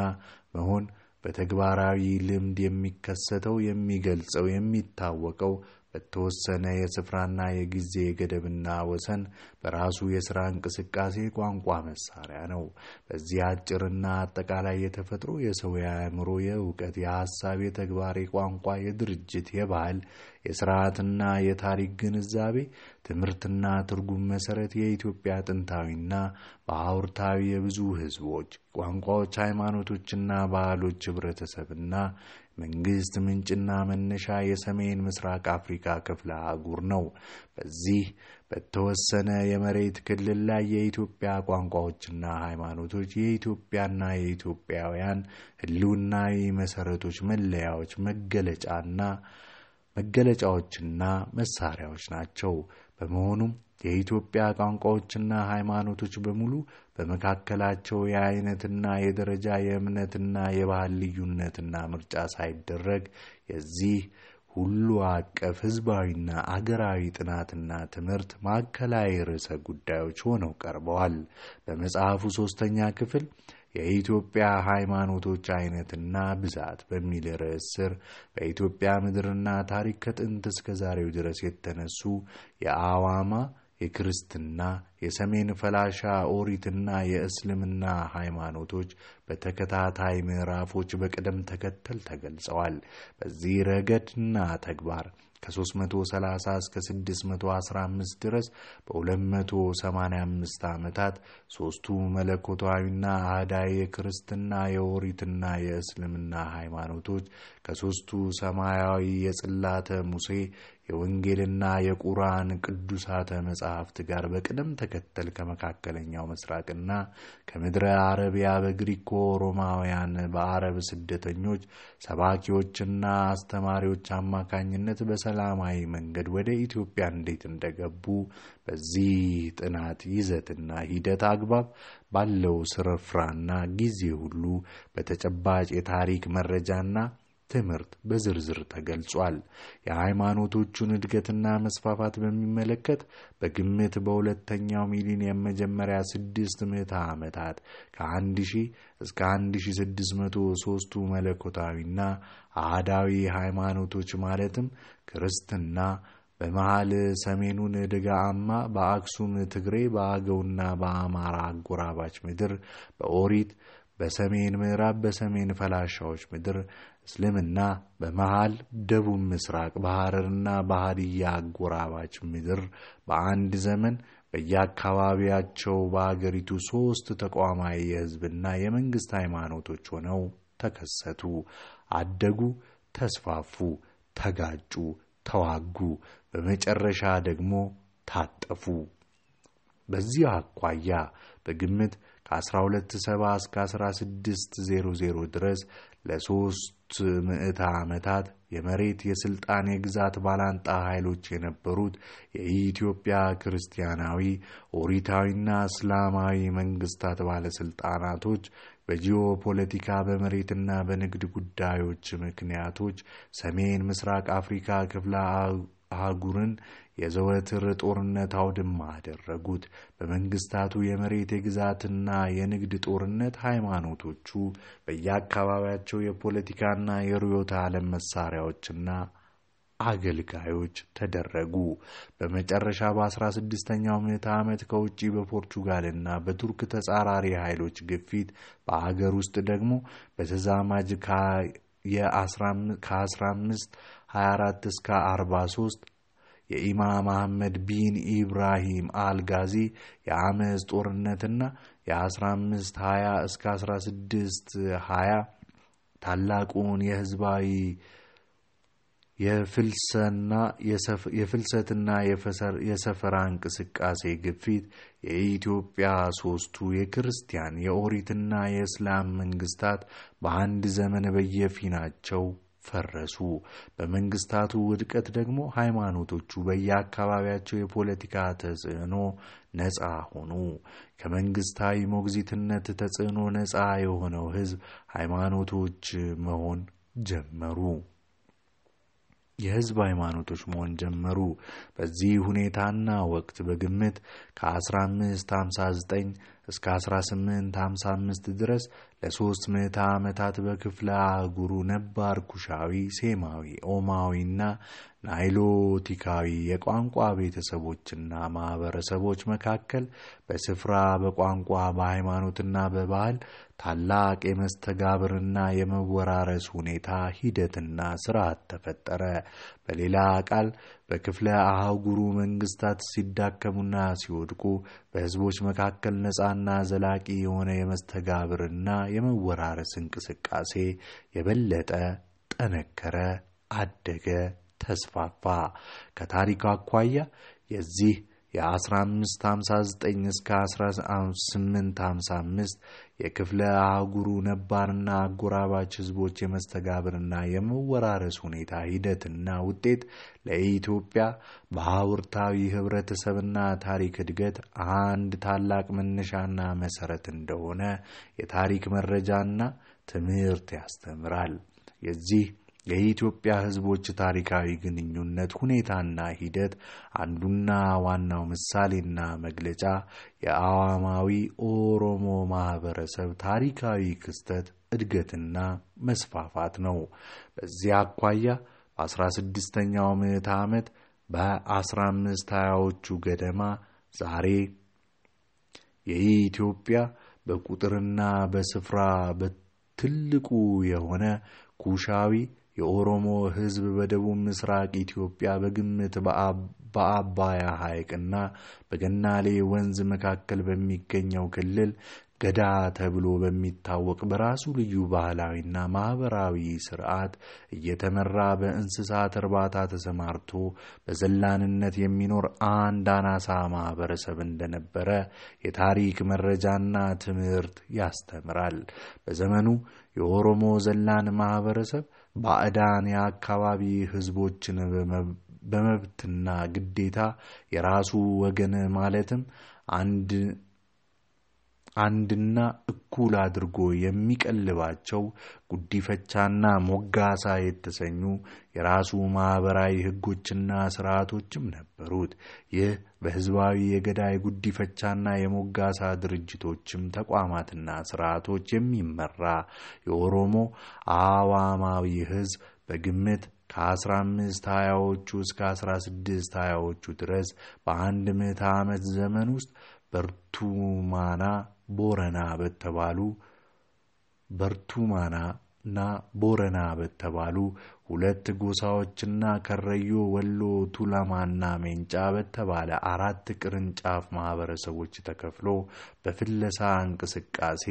መሆን በተግባራዊ ልምድ የሚከሰተው የሚገልጸው የሚታወቀው በተወሰነ የስፍራና የጊዜ ገደብና ወሰን በራሱ የሥራ እንቅስቃሴ ቋንቋ መሳሪያ ነው። በዚህ አጭርና አጠቃላይ የተፈጥሮ የሰው የአእምሮ፣ የእውቀት፣ የሐሳብ፣ የተግባር፣ የቋንቋ፣ የድርጅት፣ የባህል፣ የሥርዓትና የታሪክ ግንዛቤ ትምህርትና ትርጉም መሠረት የኢትዮጵያ ጥንታዊና በሐውርታዊ የብዙ ሕዝቦች ቋንቋዎች፣ ሃይማኖቶችና ባህሎች ኅብረተሰብና መንግሥት ምንጭና መነሻ የሰሜን ምስራቅ አፍሪካ ክፍለ አህጉር ነው። በዚህ በተወሰነ የመሬት ክልል ላይ የኢትዮጵያ ቋንቋዎችና ሃይማኖቶች የኢትዮጵያና የኢትዮጵያውያን ሕልውናዊ መሠረቶች፣ መለያዎች፣ መገለጫና መገለጫዎችና መሳሪያዎች ናቸው። በመሆኑም የኢትዮጵያ ቋንቋዎችና ሃይማኖቶች በሙሉ በመካከላቸው የአይነትና የደረጃ የእምነትና የባህል ልዩነትና ምርጫ ሳይደረግ የዚህ ሁሉ አቀፍ ሕዝባዊና አገራዊ ጥናትና ትምህርት ማዕከላዊ ርዕሰ ጉዳዮች ሆነው ቀርበዋል። በመጽሐፉ ሦስተኛ ክፍል የኢትዮጵያ ሃይማኖቶች አይነትና ብዛት በሚል ርዕስ ስር በኢትዮጵያ ምድርና ታሪክ ከጥንት እስከ ዛሬው ድረስ የተነሱ የአዋማ የክርስትና፣ የሰሜን ፈላሻ ኦሪትና የእስልምና ሃይማኖቶች በተከታታይ ምዕራፎች በቅደም ተከተል ተገልጸዋል። በዚህ ረገድና ተግባር ከ330 እስከ 615 ድረስ በ285 ዓመታት ሦስቱ መለኮታዊና አህዳዊ የክርስትና የኦሪትና የእስልምና ሃይማኖቶች ከሦስቱ ሰማያዊ የጽላተ ሙሴ የወንጌልና የቁርአን ቅዱሳተ መጻሕፍት ጋር በቅደም ተከተል ከመካከለኛው ምስራቅና ከምድረ አረቢያ በግሪኮ ሮማውያን በአረብ ስደተኞች ሰባኪዎችና አስተማሪዎች አማካኝነት በሰላማዊ መንገድ ወደ ኢትዮጵያ እንዴት እንደገቡ በዚህ ጥናት ይዘትና ሂደት አግባብ ባለው ስፍራና ጊዜ ሁሉ በተጨባጭ የታሪክ መረጃና ትምህርት በዝርዝር ተገልጿል። የሃይማኖቶቹን እድገትና መስፋፋት በሚመለከት በግምት በሁለተኛው ሚሊኒየም መጀመሪያ ስድስት ምዕተ ዓመታት ከአንድ ሺህ እስከ አንድ ሺህ ስድስት መቶ ሦስቱ መለኮታዊና አህዳዊ ሃይማኖቶች ማለትም ክርስትና በመሃል ሰሜኑን ደጋማ በአክሱም ትግሬ፣ በአገውና በአማራ አጎራባች ምድር በኦሪት በሰሜን ምዕራብ በሰሜን ፈላሻዎች ምድር እስልምና በመሃል ደቡብ ምስራቅ በሐረርና በሃዲያ አጎራባች ምድር በአንድ ዘመን በየአካባቢያቸው በአገሪቱ ሦስት ተቋማዊ የሕዝብና የመንግሥት ሃይማኖቶች ሆነው ተከሰቱ፣ አደጉ፣ ተስፋፉ፣ ተጋጩ፣ ተዋጉ፣ በመጨረሻ ደግሞ ታጠፉ። በዚህ አኳያ በግምት ከ1270 እስከ 1600 ድረስ ለሦስት ምዕተ ዓመታት የመሬት የሥልጣን የግዛት ባላንጣ ኃይሎች የነበሩት የኢትዮጵያ ክርስቲያናዊ ኦሪታዊና እስላማዊ መንግሥታት ባለሥልጣናቶች በጂኦፖለቲካ በመሬትና በንግድ ጉዳዮች ምክንያቶች ሰሜን ምስራቅ አፍሪካ ክፍለ አህጉርን የዘወትር ጦርነት አውድማ አደረጉት። በመንግስታቱ የመሬት የግዛትና የንግድ ጦርነት ሃይማኖቶቹ በየአካባቢያቸው የፖለቲካና የርዕዮተ ዓለም መሳሪያዎችና አገልጋዮች ተደረጉ። በመጨረሻ በ16ኛው ምዕተ ዓመት ከውጭ በፖርቹጋልና በቱርክ ተጻራሪ ኃይሎች ግፊት በአገር ውስጥ ደግሞ በተዛማጅ ከ1524 እስከ 43 የኢማም አህመድ ቢን ኢብራሂም አልጋዚ የአመፅ ጦርነትና የ1520 እስከ 1620 ታላቁን የህዝባዊ የፍልሰትና የሰፈራ እንቅስቃሴ ግፊት የኢትዮጵያ ሦስቱ የክርስቲያን የኦሪትና የእስላም መንግስታት በአንድ ዘመን በየፊናቸው ፈረሱ። በመንግስታቱ ውድቀት ደግሞ ሃይማኖቶቹ በየአካባቢያቸው የፖለቲካ ተጽዕኖ ነፃ ሆኑ። ከመንግስታዊ ሞግዚትነት ተጽዕኖ ነፃ የሆነው ህዝብ ሃይማኖቶች መሆን ጀመሩ። የህዝብ ሃይማኖቶች መሆን ጀመሩ። በዚህ ሁኔታና ወቅት በግምት ከ1559 እስከ 1855 ድረስ ለሶስት ምዕተ ዓመታት በክፍለ አህጉሩ ነባር ኩሻዊ፣ ሴማዊ፣ ኦማዊና ናይሎቲካዊ የቋንቋ ቤተሰቦችና ማኅበረሰቦች መካከል በስፍራ በቋንቋ በሃይማኖትና በባህል ታላቅ የመስተጋብርና የመወራረስ ሁኔታ ሂደትና ስርዓት ተፈጠረ። በሌላ ቃል በክፍለ አህጉሩ መንግስታት ሲዳከሙና ሲወድቁ በህዝቦች መካከል ነፃና ዘላቂ የሆነ የመስተጋብርና የመወራረስ እንቅስቃሴ የበለጠ ጠነከረ፣ አደገ፣ ተስፋፋ። ከታሪክ አኳያ የዚህ የ1559 እስከ 1855 የክፍለ አህጉሩ ነባርና አጎራባች ህዝቦች የመስተጋብርና የመወራረስ ሁኔታ ሂደትና ውጤት ለኢትዮጵያ በሐውርታዊ ህብረተሰብና ታሪክ እድገት አንድ ታላቅ መነሻና መሰረት እንደሆነ የታሪክ መረጃና ትምህርት ያስተምራል። የዚህ የኢትዮጵያ ህዝቦች ታሪካዊ ግንኙነት ሁኔታና ሂደት አንዱና ዋናው ምሳሌና መግለጫ የአዋማዊ ኦሮሞ ማህበረሰብ ታሪካዊ ክስተት እድገትና መስፋፋት ነው። በዚህ አኳያ በ16ኛው ምዕተ ዓመት በ15 ሃያዎቹ ገደማ ዛሬ የኢትዮጵያ በቁጥርና በስፍራ በትልቁ የሆነ ኩሻዊ የኦሮሞ ህዝብ በደቡብ ምስራቅ ኢትዮጵያ በግምት በአባያ ሐይቅና በገናሌ ወንዝ መካከል በሚገኘው ክልል ገዳ ተብሎ በሚታወቅ በራሱ ልዩ ባህላዊና ማኅበራዊ ስርዓት እየተመራ በእንስሳት እርባታ ተሰማርቶ በዘላንነት የሚኖር አንድ አናሳ ማኅበረሰብ እንደነበረ የታሪክ መረጃና ትምህርት ያስተምራል። በዘመኑ የኦሮሞ ዘላን ማኅበረሰብ ባዕዳን የአካባቢ ህዝቦችን በመብትና ግዴታ የራሱ ወገን ማለትም አንድ አንድና እኩል አድርጎ የሚቀልባቸው ጉዲፈቻና ሞጋሳ የተሰኙ የራሱ ማኅበራዊ ሕጎችና ስርዓቶችም ነበሩት። ይህ በሕዝባዊ የገዳይ ጉዲፈቻና የሞጋሳ ድርጅቶችም ተቋማትና ስርዓቶች የሚመራ የኦሮሞ አዋማዊ ሕዝብ በግምት ከአስራ አምስት ሀያዎቹ እስከ አስራ ስድስት ሀያዎቹ ድረስ በአንድ ምዕተ ዓመት ዘመን ውስጥ በርቱማና ቦረና በተባሉ በርቱማና እና ቦረና በተባሉ ሁለት ጎሳዎችና ከረዮ ወሎ ቱለማና ሜንጫ በተባለ አራት ቅርንጫፍ ማህበረሰቦች ተከፍሎ በፍለሳ እንቅስቃሴ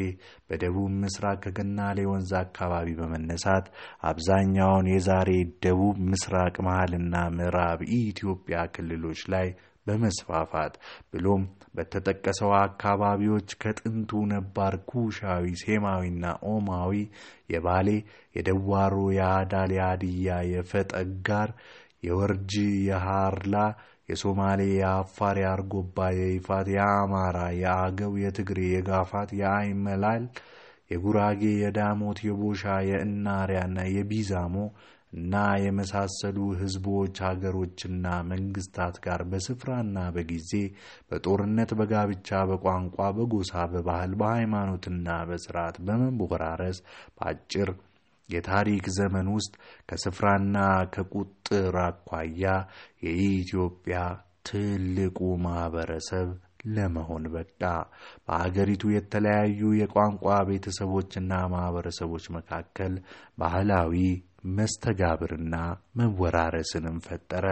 በደቡብ ምስራቅ ከገናሌ ወንዝ አካባቢ በመነሳት አብዛኛውን የዛሬ ደቡብ ምስራቅ መሀልና ምዕራብ ኢትዮጵያ ክልሎች ላይ በመስፋፋት ብሎም በተጠቀሰው አካባቢዎች ከጥንቱ ነባር ኩሻዊ፣ ሴማዊና ኦማዊ፣ የባሌ፣ የደዋሮ፣ የአዳል፣ የሀዲያ፣ የፈጠጋር፣ የወርጂ፣ የሃርላ፣ የሶማሌ፣ የአፋር፣ የአርጎባ፣ የይፋት፣ የአማራ፣ የአገው፣ የትግሬ፣ የጋፋት፣ የአይመላል፣ የጉራጌ፣ የዳሞት፣ የቦሻ፣ የእናሪያና የቢዛሞ እና የመሳሰሉ ህዝቦች ሀገሮችና መንግስታት ጋር በስፍራና በጊዜ በጦርነት፣ በጋብቻ፣ በቋንቋ፣ በጎሳ፣ በባህል፣ በሃይማኖትና በስርዓት በመወራረስ በአጭር የታሪክ ዘመን ውስጥ ከስፍራና ከቁጥር አኳያ የኢትዮጵያ ትልቁ ማህበረሰብ ለመሆን በቃ። በአገሪቱ የተለያዩ የቋንቋ ቤተሰቦችና ማህበረሰቦች መካከል ባህላዊ መስተጋብርና መወራረስንም ፈጠረ።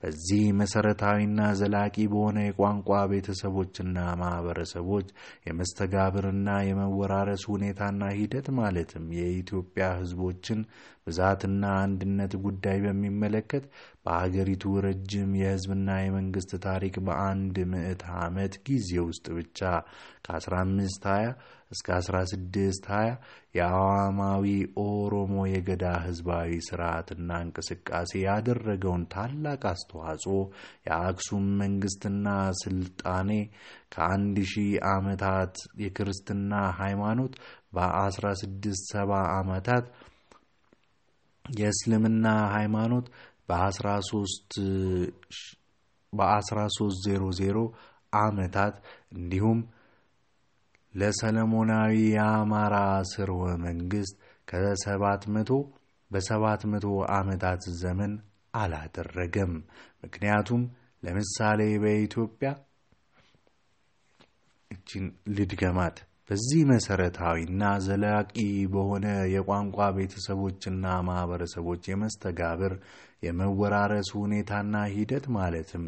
በዚህ መሰረታዊና ዘላቂ በሆነ የቋንቋ ቤተሰቦችና ማህበረሰቦች የመስተጋብርና የመወራረስ ሁኔታና ሂደት ማለትም የኢትዮጵያ ህዝቦችን ብዛትና አንድነት ጉዳይ በሚመለከት በአገሪቱ ረጅም የሕዝብና የመንግሥት ታሪክ በአንድ ምዕት ዓመት ጊዜ ውስጥ ብቻ ከ1520 እስከ 1620 የአዋማዊ ኦሮሞ የገዳ ሕዝባዊ ሥርዓትና እንቅስቃሴ ያደረገውን ታላቅ አስተዋጽኦ የአክሱም መንግሥትና ስልጣኔ ከአንድ ሺህ ዓመታት የክርስትና ሃይማኖት በ1670 ዓመታት የእስልምና ሃይማኖት በ1300 ዓመታት እንዲሁም ለሰለሞናዊ የአማራ ስርወ መንግሥት ከ700 በ700 ዓመታት ዘመን አላደረገም። ምክንያቱም ለምሳሌ በኢትዮጵያ እችን ልድገማት። በዚህ መሰረታዊና ዘላቂ በሆነ የቋንቋ ቤተሰቦችና ማህበረሰቦች የመስተጋብር የመወራረስ ሁኔታና ሂደት ማለትም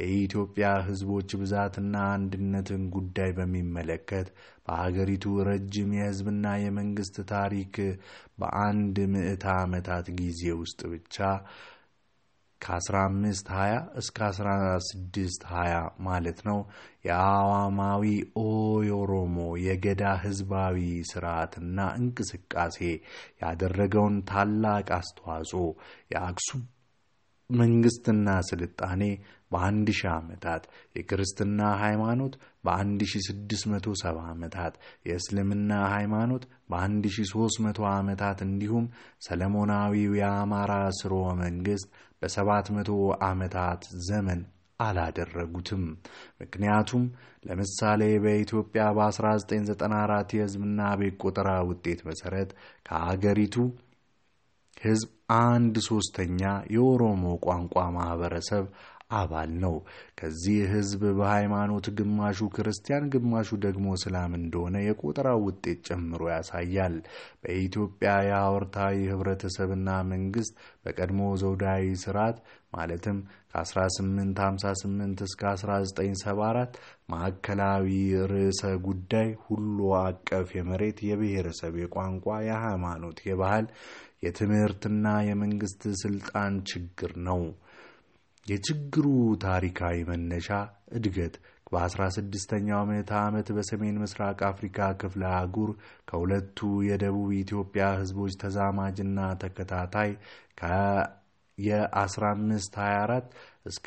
የኢትዮጵያ ሕዝቦች ብዛትና አንድነትን ጉዳይ በሚመለከት በሀገሪቱ ረጅም የሕዝብና የመንግስት ታሪክ በአንድ ምዕተ ዓመታት ጊዜ ውስጥ ብቻ ከ1520 እስከ 1620 ማለት ነው። የአዋማዊ ኦሮሞ የገዳ ህዝባዊ ስርዓትና እንቅስቃሴ ያደረገውን ታላቅ አስተዋጽኦ የአክሱም መንግስትና ስልጣኔ በአንድ ሺህ ዓመታት የክርስትና ሃይማኖት በ1670 ዓመታት የእስልምና ሃይማኖት በ1300 ዓመታት እንዲሁም ሰለሞናዊው የአማራ ስርወ መንግስት በ700 ዓመታት ዘመን አላደረጉትም። ምክንያቱም ለምሳሌ በኢትዮጵያ በ1994 የህዝብና ቤት ቆጠራ ውጤት መሠረት ከአገሪቱ ህዝብ አንድ ሶስተኛ የኦሮሞ ቋንቋ ማህበረሰብ አባል ነው። ከዚህ ህዝብ በሃይማኖት ግማሹ ክርስቲያን፣ ግማሹ ደግሞ እስላም እንደሆነ የቆጠራው ውጤት ጨምሮ ያሳያል። በኢትዮጵያ የሐወርታዊ ህብረተሰብና መንግስት በቀድሞ ዘውዳዊ ስርዓት ማለትም ከ1858 እስከ 1974 ማዕከላዊ ርዕሰ ጉዳይ ሁሉ አቀፍ የመሬት፣ የብሔረሰብ፣ የቋንቋ፣ የሃይማኖት፣ የባህል፣ የትምህርትና የመንግስት ስልጣን ችግር ነው። የችግሩ ታሪካዊ መነሻ እድገት። በ16ኛው ምዕተ ዓመት በሰሜን ምስራቅ አፍሪካ ክፍለ አህጉር ከሁለቱ የደቡብ ኢትዮጵያ ህዝቦች ተዛማጅና ተከታታይ የ1524 እስከ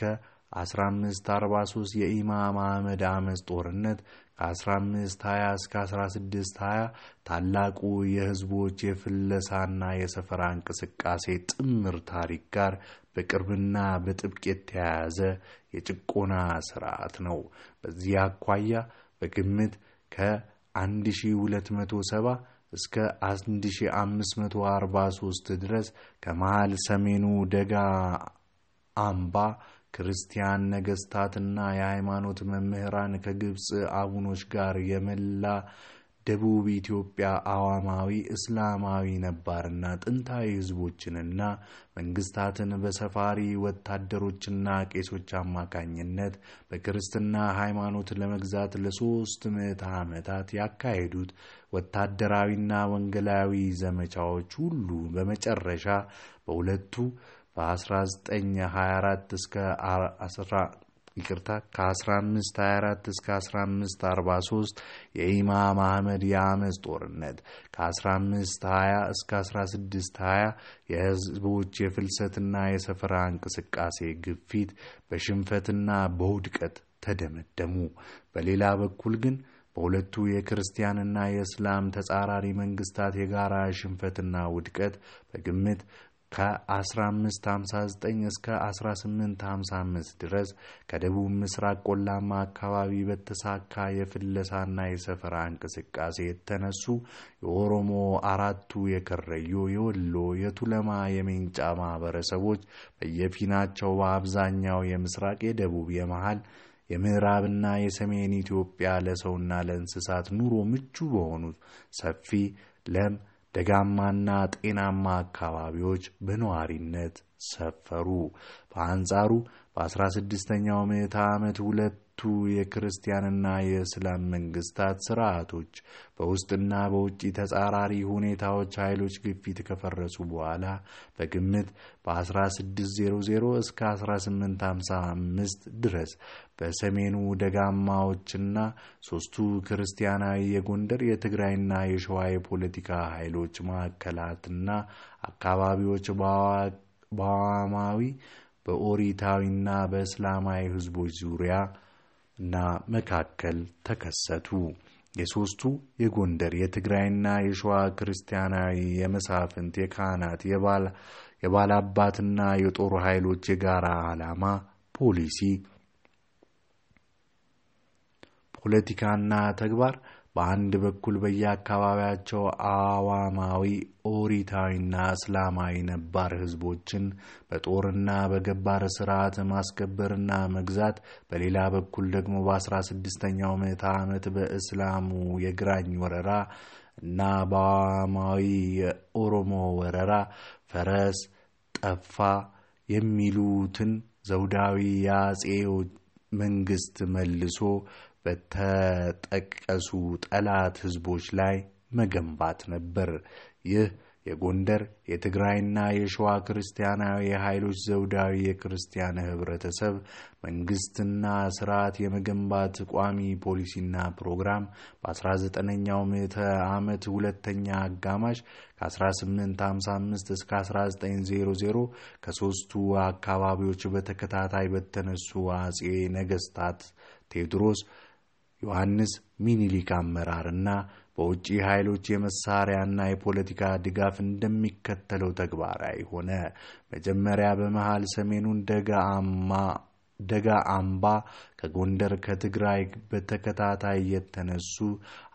1543 የኢማም አህመድ አመፅ ጦርነት ከ1520 እስከ 1620 ታላቁ የህዝቦች የፍለሳና የሰፈራ እንቅስቃሴ ጥምር ታሪክ ጋር በቅርብና በጥብቅ የተያያዘ የጭቆና ስርዓት ነው። በዚህ አኳያ በግምት ከ1270 እስከ 1543 ድረስ ከመሃል ሰሜኑ ደጋ አምባ ክርስቲያን ነገስታትና የሃይማኖት መምህራን ከግብፅ አቡኖች ጋር የመላ ደቡብ ኢትዮጵያ አዋማዊ እስላማዊ ነባርና ጥንታዊ ህዝቦችንና መንግስታትን በሰፋሪ ወታደሮችና ቄሶች አማካኝነት በክርስትና ሃይማኖት ለመግዛት ለሶስት ምዕተ ዓመታት ያካሄዱት ወታደራዊና ወንጌላዊ ዘመቻዎች ሁሉ በመጨረሻ በሁለቱ በ1924 እስከ ይቅርታ ከ1524 እስከ 1543 የኢማም አህመድ የአመፅ ጦርነት ከ1520 እስከ 1620 የህዝቦች የፍልሰትና የሰፈራ እንቅስቃሴ ግፊት በሽንፈትና በውድቀት ተደመደሙ። በሌላ በኩል ግን በሁለቱ የክርስቲያንና የእስላም ተጻራሪ መንግስታት የጋራ ሽንፈትና ውድቀት በግምት ከ1559 እስከ 1855 ድረስ ከደቡብ ምስራቅ ቆላማ አካባቢ በተሳካ የፍለሳና የሰፈራ እንቅስቃሴ የተነሱ የኦሮሞ አራቱ የከረዮ፣ የወሎ፣ የቱለማ፣ የሜንጫ ማህበረሰቦች በየፊናቸው በአብዛኛው የምስራቅ፣ የደቡብ፣ የመሃል የምዕራብና የሰሜን ኢትዮጵያ ለሰውና ለእንስሳት ኑሮ ምቹ በሆኑ ሰፊ ለም ደጋማና ጤናማ አካባቢዎች በነዋሪነት ሰፈሩ። በአንጻሩ በ16ኛው ምዕተ ዓመት የሁለቱ የክርስቲያንና የእስላም መንግስታት ስርዓቶች በውስጥና በውጭ ተጻራሪ ሁኔታዎች ኃይሎች ግፊት ከፈረሱ በኋላ በግምት በ1600 እስከ 1855 ድረስ በሰሜኑ ደጋማዎችና ሦስቱ ክርስቲያናዊ የጎንደር የትግራይና የሸዋ የፖለቲካ ኃይሎች ማዕከላትና አካባቢዎች በአዋማዊ በኦሪታዊና በእስላማዊ ህዝቦች ዙሪያ እና መካከል ተከሰቱ። የሦስቱ የጎንደር የትግራይና የሸዋ ክርስቲያናዊ የመሳፍንት፣ የካህናት፣ የባላባትና የጦር ኃይሎች የጋራ ዓላማ፣ ፖሊሲ፣ ፖለቲካና ተግባር በአንድ በኩል በየአካባቢያቸው አዋማዊ ኦሪታዊና እስላማዊ ነባር ህዝቦችን በጦርና በገባር ስርዓት ማስከበርና መግዛት፣ በሌላ በኩል ደግሞ በ16ኛው ምዕተ ዓመት በእስላሙ የግራኝ ወረራ እና በአዋማዊ የኦሮሞ ወረራ ፈረስ ጠፋ የሚሉትን ዘውዳዊ የአጼ መንግስት መልሶ በተጠቀሱ ጠላት ህዝቦች ላይ መገንባት ነበር። ይህ የጎንደር የትግራይና የሸዋ ክርስቲያናዊ ኃይሎች ዘውዳዊ የክርስቲያን ህብረተሰብ መንግስትና ስርዓት የመገንባት ቋሚ ፖሊሲና ፕሮግራም በ19ኛው ምዕተ ዓመት ሁለተኛ አጋማሽ ከ1855 እስከ 1900 ከሦስቱ አካባቢዎች በተከታታይ በተነሱ አጼ ነገስታት ቴዎድሮስ ዮሐንስ ሚኒሊክ አመራርና በውጭ ኃይሎች የመሳሪያና የፖለቲካ ድጋፍ እንደሚከተለው ተግባራዊ ሆነ። መጀመሪያ በመሃል ሰሜኑን ደጋ አምባ ከጎንደር ከትግራይ በተከታታይ የተነሱ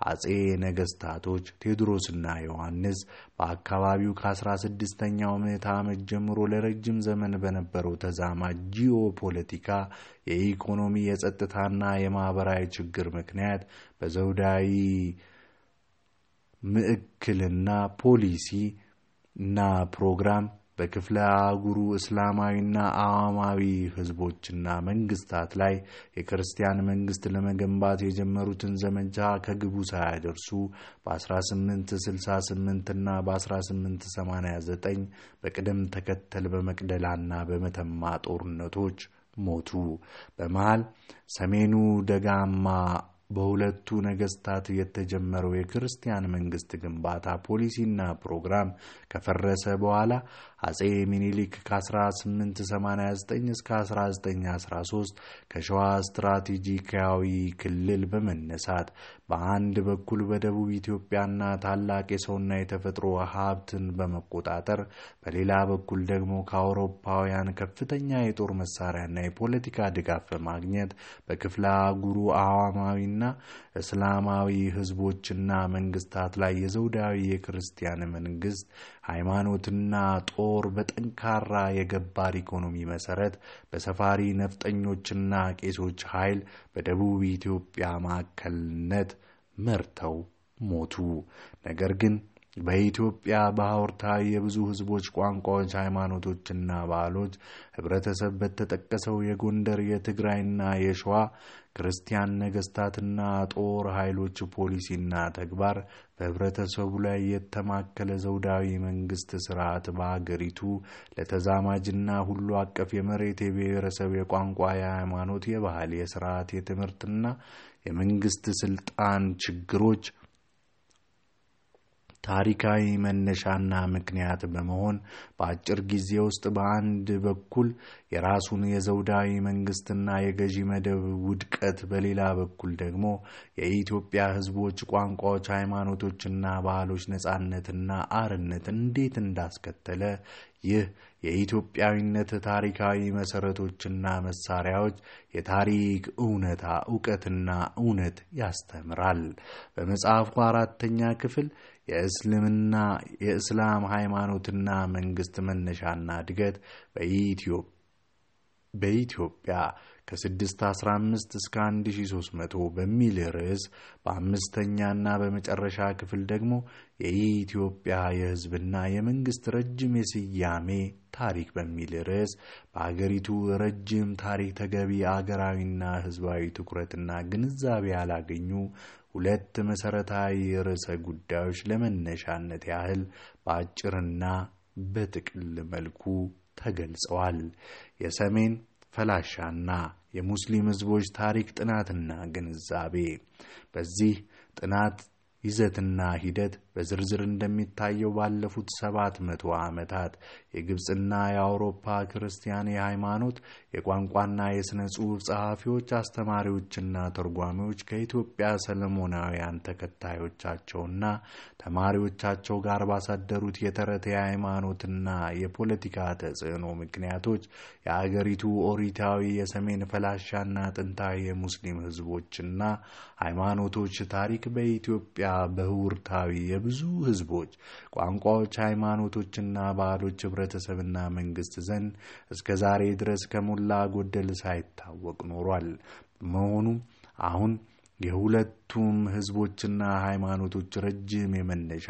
አጼ ነገስታቶች ቴዎድሮስና ዮሐንስ በአካባቢው ከ16ኛው ምዕተ ዓመት ጀምሮ ለረጅም ዘመን በነበረው ተዛማጅ ጂኦ ፖለቲካ፣ የኢኮኖሚ፣ የጸጥታና የማኅበራዊ ችግር ምክንያት በዘውዳዊ ምዕክልና ፖሊሲ እና ፕሮግራም በክፍለ አህጉሩ እስላማዊና አዋማዊ ህዝቦችና መንግስታት ላይ የክርስቲያን መንግስት ለመገንባት የጀመሩትን ዘመቻ ከግቡ ሳያደርሱ በ1868 እና በ1889 በቅደም ተከተል በመቅደላና በመተማ ጦርነቶች ሞቱ። በመሃል ሰሜኑ ደጋማ በሁለቱ ነገስታት የተጀመረው የክርስቲያን መንግስት ግንባታ ፖሊሲና ፕሮግራም ከፈረሰ በኋላ አጼ ሚኒሊክ ከ1889 እስከ 1913 ከሸዋ ስትራቴጂካዊ ክልል በመነሳት በአንድ በኩል በደቡብ ኢትዮጵያና ታላቅ የሰውና የተፈጥሮ ሀብትን በመቆጣጠር በሌላ በኩል ደግሞ ከአውሮፓውያን ከፍተኛ የጦር መሳሪያና የፖለቲካ ድጋፍ በማግኘት በክፍለ አህጉሩ አዋማዊና እስላማዊ ህዝቦችና መንግስታት ላይ የዘውዳዊ የክርስቲያን መንግስት ሃይማኖትና ጦር በጠንካራ የገባር ኢኮኖሚ መሰረት በሰፋሪ ነፍጠኞችና ቄሶች ኃይል በደቡብ ኢትዮጵያ ማዕከልነት መርተው ሞቱ። ነገር ግን በኢትዮጵያ በሐውርታዊ የብዙ ህዝቦች፣ ቋንቋዎች፣ ሃይማኖቶችና ባህሎች ህብረተሰብ በተጠቀሰው የጎንደር የትግራይና የሸዋ ክርስቲያን ነገስታትና ጦር ኃይሎች ፖሊሲና ተግባር በህብረተሰቡ ላይ የተማከለ ዘውዳዊ መንግስት ስርዓት በአገሪቱ ለተዛማጅና ሁሉ አቀፍ የመሬት፣ የብሔረሰብ፣ የቋንቋ፣ የሃይማኖት፣ የባህል፣ የስርዓት፣ የትምህርትና የመንግስት ስልጣን ችግሮች ታሪካዊ መነሻና ምክንያት በመሆን በአጭር ጊዜ ውስጥ በአንድ በኩል የራሱን የዘውዳዊ መንግስትና የገዢ መደብ ውድቀት፣ በሌላ በኩል ደግሞ የኢትዮጵያ ህዝቦች፣ ቋንቋዎች፣ ሃይማኖቶችና ባህሎች ነጻነትና አርነት እንዴት እንዳስከተለ ይህ የኢትዮጵያዊነት ታሪካዊ መሰረቶችና መሳሪያዎች የታሪክ እውነታ እውቀትና እውነት ያስተምራል። በመጽሐፉ አራተኛ ክፍል የእስልምና የእስላም ሃይማኖትና መንግስት መነሻና እድገት በኢትዮጵያ በኢትዮጵያ ከ615 እስከ 1300 በሚል ርዕስ በአምስተኛና በመጨረሻ ክፍል ደግሞ የኢትዮጵያ የሕዝብና የመንግሥት ረጅም የስያሜ ታሪክ በሚል ርዕስ በአገሪቱ ረጅም ታሪክ ተገቢ አገራዊና ሕዝባዊ ትኩረትና ግንዛቤ ያላገኙ ሁለት መሠረታዊ ርዕሰ ጉዳዮች ለመነሻነት ያህል በአጭርና በጥቅል መልኩ ተገልጸዋል። የሰሜን ፈላሻና የሙስሊም ሕዝቦች ታሪክ ጥናትና ግንዛቤ። በዚህ ጥናት ይዘትና ሂደት በዝርዝር እንደሚታየው ባለፉት ሰባት መቶ ዓመታት የግብፅና የአውሮፓ ክርስቲያን የሃይማኖት የቋንቋና የሥነ ጽሑፍ ጸሐፊዎች፣ አስተማሪዎችና ተርጓሚዎች ከኢትዮጵያ ሰለሞናውያን ተከታዮቻቸውና ተማሪዎቻቸው ጋር ባሳደሩት የተረት የሃይማኖትና የፖለቲካ ተጽዕኖ ምክንያቶች የአገሪቱ ኦሪታዊ የሰሜን ፈላሻና ጥንታዊ የሙስሊም ሕዝቦችና ሃይማኖቶች ታሪክ በኢትዮጵያ በህውርታዊ የብዙ ህዝቦች፣ ቋንቋዎች፣ ሃይማኖቶችና ባህሎች ህብረተሰብና መንግስት ዘንድ እስከ ዛሬ ድረስ ከሞላ ጎደል ሳይታወቅ ኖሯል። በመሆኑም አሁን የሁለቱም ህዝቦችና ሃይማኖቶች ረጅም የመነሻ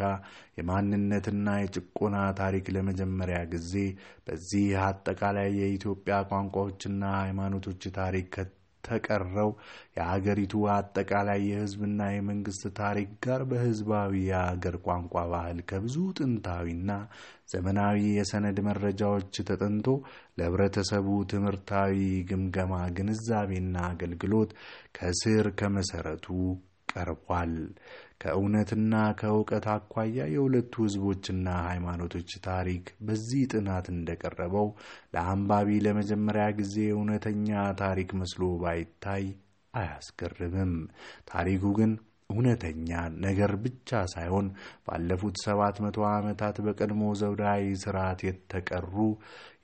የማንነትና የጭቆና ታሪክ ለመጀመሪያ ጊዜ በዚህ አጠቃላይ የኢትዮጵያ ቋንቋዎችና ሃይማኖቶች ታሪክ ተቀረው የሀገሪቱ አጠቃላይ የህዝብና የመንግስት ታሪክ ጋር በህዝባዊ የሀገር ቋንቋ ባህል ከብዙ ጥንታዊና ዘመናዊ የሰነድ መረጃዎች ተጠንቶ ለህብረተሰቡ ትምህርታዊ ግምገማ፣ ግንዛቤና አገልግሎት ከስር ከመሰረቱ ቀርቧል። ከእውነትና ከእውቀት አኳያ የሁለቱ ህዝቦችና ሃይማኖቶች ታሪክ በዚህ ጥናት እንደቀረበው ለአንባቢ ለመጀመሪያ ጊዜ እውነተኛ ታሪክ መስሎ ባይታይ አያስገርምም። ታሪኩ ግን እውነተኛ ነገር ብቻ ሳይሆን ባለፉት ሰባት መቶ ዓመታት በቀድሞ ዘውዳዊ ስርዓት የተቀሩ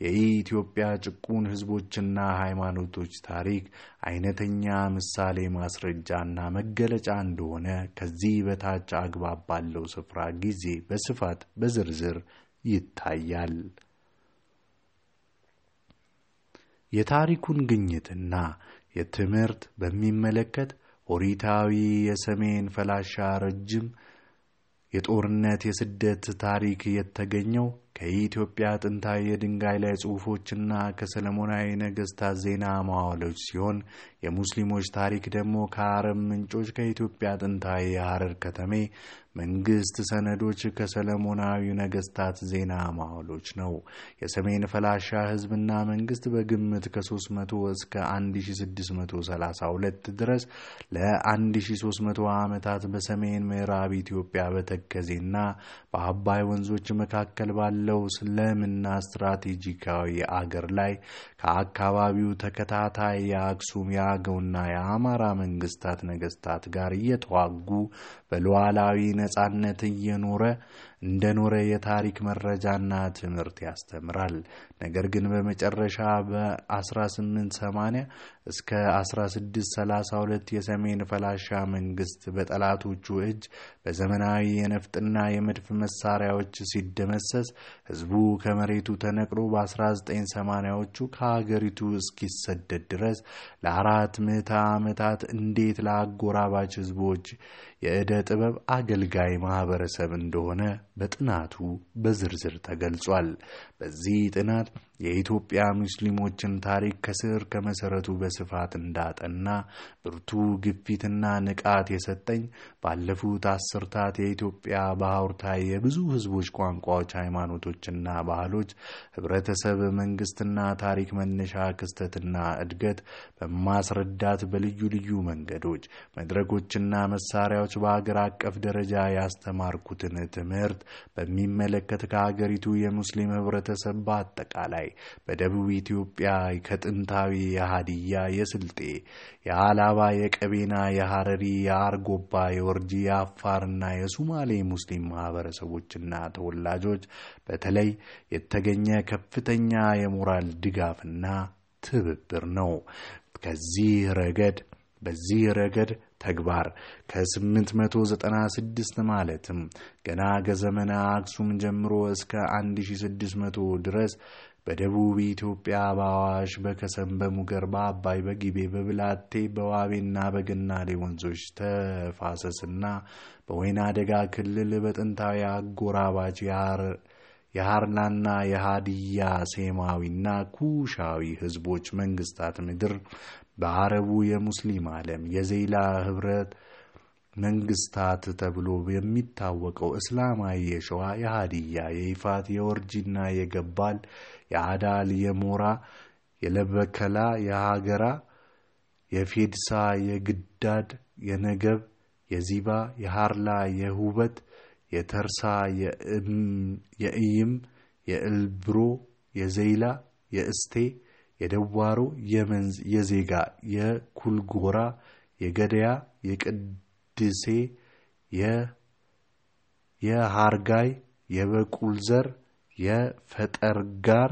የኢትዮጵያ ጭቁን ህዝቦችና ሃይማኖቶች ታሪክ አይነተኛ ምሳሌ ማስረጃና መገለጫ እንደሆነ ከዚህ በታች አግባብ ባለው ስፍራ ጊዜ በስፋት በዝርዝር ይታያል። የታሪኩን ግኝትና የትምህርት በሚመለከት ኦሪታዊ የሰሜን ፈላሻ ረጅም የጦርነት የስደት ታሪክ የተገኘው ከኢትዮጵያ ጥንታዊ የድንጋይ ላይ ጽሑፎችና ከሰለሞናዊ ነገሥታት ዜና መዋዕሎች ሲሆን የሙስሊሞች ታሪክ ደግሞ ከአረብ ምንጮች፣ ከኢትዮጵያ ጥንታዊ የሐረር ከተሜ መንግስት ሰነዶች፣ ከሰለሞናዊ ነገሥታት ዜና መዋዕሎች ነው። የሰሜን ፈላሻ ህዝብና መንግስት በግምት ከ300 እስከ 1632 ድረስ ለ1300 ዓመታት በሰሜን ምዕራብ ኢትዮጵያ በተከዜና በአባይ ወንዞች መካከል ባለው ስለምና ስትራቴጂካዊ አገር ላይ ከአካባቢው ተከታታይ የአክሱም የአገውና የአማራ መንግስታት ነገስታት ጋር እየተዋጉ በሉዓላዊ ነጻነት እየኖረ እንደኖረ የታሪክ መረጃና ትምህርት ያስተምራል። ነገር ግን በመጨረሻ በ1880 እስከ 1632 የሰሜን ፈላሻ መንግስት በጠላቶቹ እጅ በዘመናዊ የነፍጥና የመድፍ መሳሪያዎች ሲደመሰስ ህዝቡ ከመሬቱ ተነቅሎ በ1980ዎቹ ከሀገሪቱ እስኪሰደድ ድረስ ለአራት ምዕተ ዓመታት እንዴት ለአጎራባች ህዝቦች የዕደ ጥበብ አገልጋይ ማህበረሰብ እንደሆነ በጥናቱ በዝርዝር ተገልጿል። በዚህ ጥናት የኢትዮጵያ ሙስሊሞችን ታሪክ ከስር ከመሰረቱ በስፋት እንዳጠና ብርቱ ግፊትና ንቃት የሰጠኝ ባለፉት አስርታት የኢትዮጵያ በሐውርታዊ የብዙ ህዝቦች ቋንቋዎች፣ ሃይማኖቶችና ባህሎች ህብረተሰብ፣ መንግስትና ታሪክ መነሻ ክስተትና እድገት በማስረዳት በልዩ ልዩ መንገዶች፣ መድረኮችና መሳሪያዎች በሀገር አቀፍ ደረጃ ያስተማርኩትን ትምህርት በሚመለከት ከሀገሪቱ የሙስሊም ህብረተሰብ በአጠቃላይ በደቡብ ኢትዮጵያ ከጥንታዊ የሀዲያ፣ የስልጤ፣ የአላባ፣ የቀቤና፣ የሐረሪ፣ የአርጎባ፣ የወርጂ፣ የአፋርና የሱማሌ ሙስሊም ማህበረሰቦችና ተወላጆች በተለይ የተገኘ ከፍተኛ የሞራል ድጋፍና ትብብር ነው። ከዚህ ረገድ በዚህ ረገድ ተግባር ከ896 ማለትም ገና ከዘመነ አክሱም ጀምሮ እስከ 1600 ድረስ በደቡብ ኢትዮጵያ በአዋሽ፣ በከሰም፣ በሙገር፣ በአባይ፣ በጊቤ፣ በብላቴ፣ በዋቤና በገናሌ ወንዞች ተፋሰስና በወይና ደጋ ክልል በጥንታዊ አጎራባች የሃርላና የሃዲያ ሴማዊና ኩሻዊ ህዝቦች መንግስታት ምድር በአረቡ የሙስሊም ዓለም የዜላ ህብረት መንግስታት ተብሎ የሚታወቀው እስላማዊ የሸዋ፣ የሃዲያ፣ የይፋት፣ የወርጂና የገባል፣ የአዳል፣ የሞራ፣ የለበከላ፣ የሀገራ፣ የፌድሳ፣ የግዳድ፣ የነገብ፣ የዚባ፣ የሃርላ፣ የሁበት፣ የተርሳ፣ የእይም፣ የእልብሮ፣ የዘይላ፣ የእስቴ፣ የደዋሮ፣ የመንዝ፣ የዜጋ፣ የኩልጎራ፣ የገደያ፣ የቅድሴ፣ የሃርጋይ፣ የበቁልዘር፣ የፈጠርጋር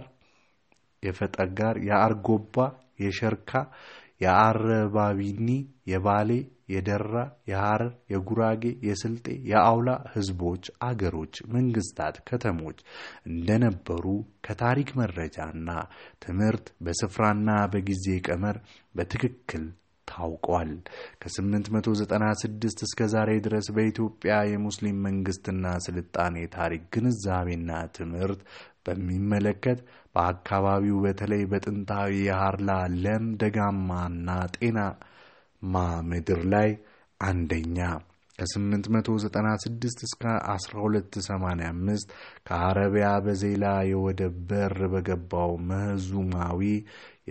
የፈጠጋር፣ የአርጎባ፣ የሸርካ፣ የአረባቢኒ፣ የባሌ፣ የደራ፣ የሐረር፣ የጉራጌ፣ የስልጤ፣ የአውላ ህዝቦች፣ አገሮች፣ መንግስታት፣ ከተሞች እንደነበሩ ከታሪክ መረጃና ትምህርት በስፍራና በጊዜ ቀመር በትክክል ታውቋል። ከ896 እስከ ዛሬ ድረስ በኢትዮጵያ የሙስሊም መንግስትና ስልጣኔ ታሪክ ግንዛቤና ትምህርት በሚመለከት በአካባቢው በተለይ በጥንታዊ የሃርላ ለም ደጋማና ጤናማ ምድር ላይ አንደኛ። ከ896 እስከ 1285 ከአረቢያ በዜላ የወደብ በር በገባው መህዙማዊ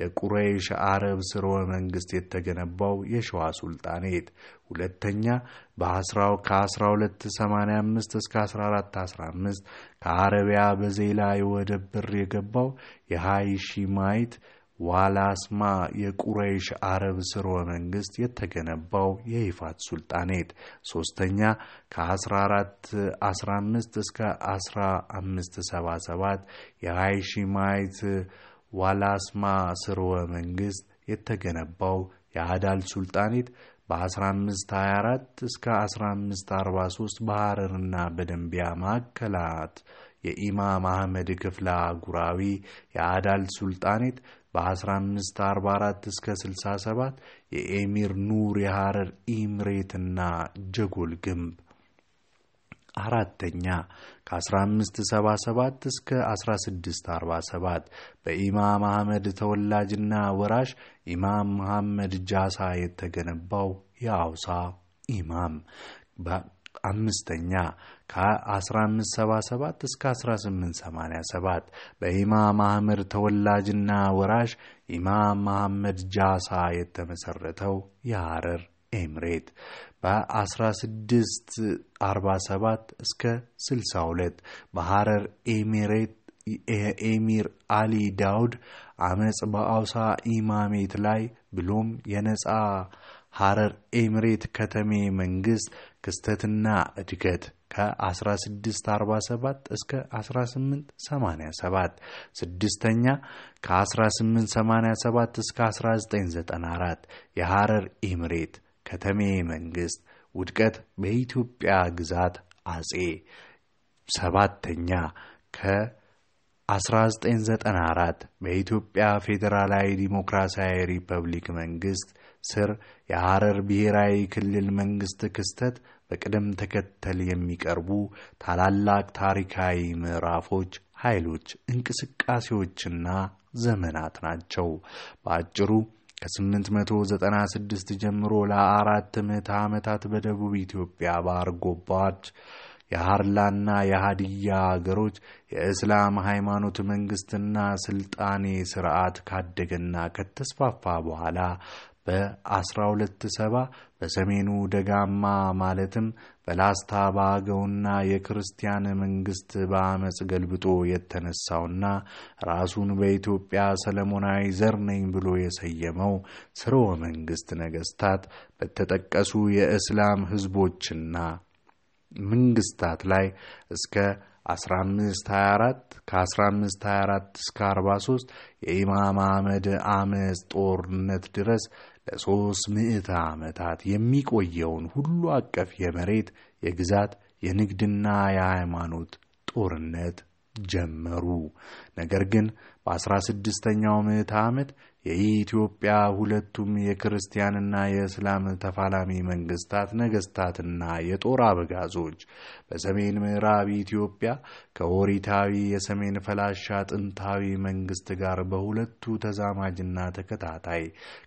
የቁረይሽ አረብ ስርወ መንግስት የተገነባው የሸዋ ሱልጣኔት፣ ሁለተኛ ከ1285 እስከ 1415 ከአረቢያ በዜላ የወደብ በር የገባው የሃይሺማይት ዋላስማ የቁረይሽ አረብ ስርወ መንግስት የተገነባው የይፋት ሱልጣኔት፣ ሶስተኛ ከ1415 እስከ 1577 የሃይሺማይት ዋላስማ ስርወ መንግስት የተገነባው የአዳል ሱልጣኔት በ1524 እስከ 1543 በሐረርና በደንቢያ ማዕከላት። የኢማም አህመድ ክፍለ አህጉራዊ የአዳል ሱልጣኔት በ1544 እስከ 67 የኤሚር ኑር የሐረር ኢምሬትና ጀጎል ግንብ። አራተኛ ከ1577 እስከ 1647 በኢማም አህመድ ተወላጅና ወራሽ ኢማም መሐመድ ጃሳ የተገነባው የአውሳ ኢማም አምስተኛ ከ1577 እስከ 1887 በኢማም አህመድ ተወላጅና ወራሽ ኢማም መሐመድ ጃሳ የተመሰረተው የሐረር ኤምሬት። በ1647 እስከ 62 በሐረር ኤምሬት ኤሚር አሊ ዳውድ አመፅ በአውሳ ኢማሜት ላይ ብሎም የነፃ ሐረር ኤምሬት ከተሜ መንግስት ክስተትና እድገት ከ1647 እስከ 1887 ስድስተኛ ከ1887 እስከ 1994 የሐረር ኤምሬት ከተሜ መንግስት። ውድቀት በኢትዮጵያ ግዛት አጼ። ሰባተኛ ከ1994 በኢትዮጵያ ፌዴራላዊ ዲሞክራሲያዊ ሪፐብሊክ መንግስት። ስር የሐረር ብሔራዊ ክልል መንግስት ክስተት በቅደም ተከተል የሚቀርቡ ታላላቅ ታሪካዊ ምዕራፎች፣ ኃይሎች፣ እንቅስቃሴዎችና ዘመናት ናቸው። በአጭሩ ከ896 ጀምሮ ለአራት ምዕተ ዓመታት በደቡብ ኢትዮጵያ በአርጎባዎች የሃርላና የሃዲያ አገሮች የእስላም ሃይማኖት መንግስትና ስልጣኔ ስርዓት ካደገና ከተስፋፋ በኋላ በ1270 በሰሜኑ ደጋማ ማለትም በላስታ በአገውና የክርስቲያን መንግስት በአመፅ ገልብጦ የተነሳውና ራሱን በኢትዮጵያ ሰለሞናዊ ዘር ነኝ ብሎ የሰየመው ስርወ መንግስት ነገስታት በተጠቀሱ የእስላም ህዝቦችና መንግስታት ላይ እስከ 1524 ከ1524 እስከ 43 የኢማም አህመድ አመፅ ጦርነት ድረስ ለሶስት ምዕተ ዓመታት የሚቆየውን ሁሉ አቀፍ የመሬት የግዛት የንግድና የሃይማኖት ጦርነት ጀመሩ። ነገር ግን በአስራ ስድስተኛው ምዕተ ዓመት የኢትዮጵያ ሁለቱም የክርስቲያንና የእስላም ተፋላሚ መንግስታት ነገስታትና የጦር አበጋዞች በሰሜን ምዕራብ ኢትዮጵያ ከኦሪታዊ የሰሜን ፈላሻ ጥንታዊ መንግስት ጋር በሁለቱ ተዛማጅና ተከታታይ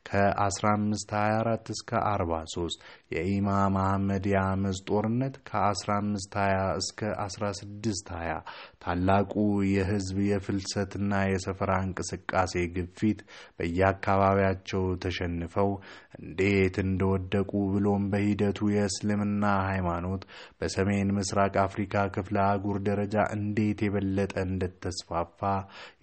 ከ1524 እስከ 43 የኢማም አህመድ የአመፅ ጦርነት ከ1520 እስከ 1620 ታላቁ የህዝብ የፍልሰትና የሰፈራ እንቅስቃሴ ግፊት በየአካባቢያቸው ተሸንፈው እንዴት እንደወደቁ ብሎም በሂደቱ የእስልምና ሃይማኖት በሰሜን ምስራቅ አፍሪካ ክፍለ አህጉር ደረጃ እንዴት የበለጠ እንደተስፋፋ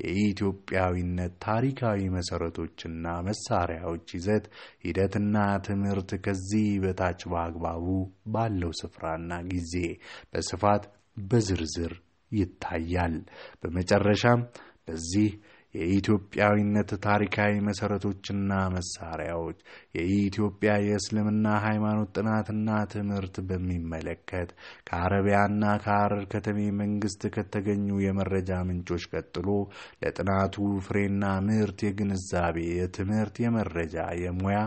የኢትዮጵያዊነት ታሪካዊ መሰረቶችና መሳሪያዎች ይዘት ሂደትና ትምህርት ከዚህ በታች በአግባቡ ባለው ስፍራና ጊዜ በስፋት በዝርዝር ይታያል። በመጨረሻም በዚህ የኢትዮጵያዊነት ታሪካዊ መሰረቶችና መሳሪያዎች የኢትዮጵያ የእስልምና ሃይማኖት ጥናትና ትምህርት በሚመለከት ከአረቢያና ከሐረር ከተሜ መንግስት ከተገኙ የመረጃ ምንጮች ቀጥሎ ለጥናቱ ፍሬና ምርት የግንዛቤ፣ የትምህርት፣ የመረጃ፣ የሙያ፣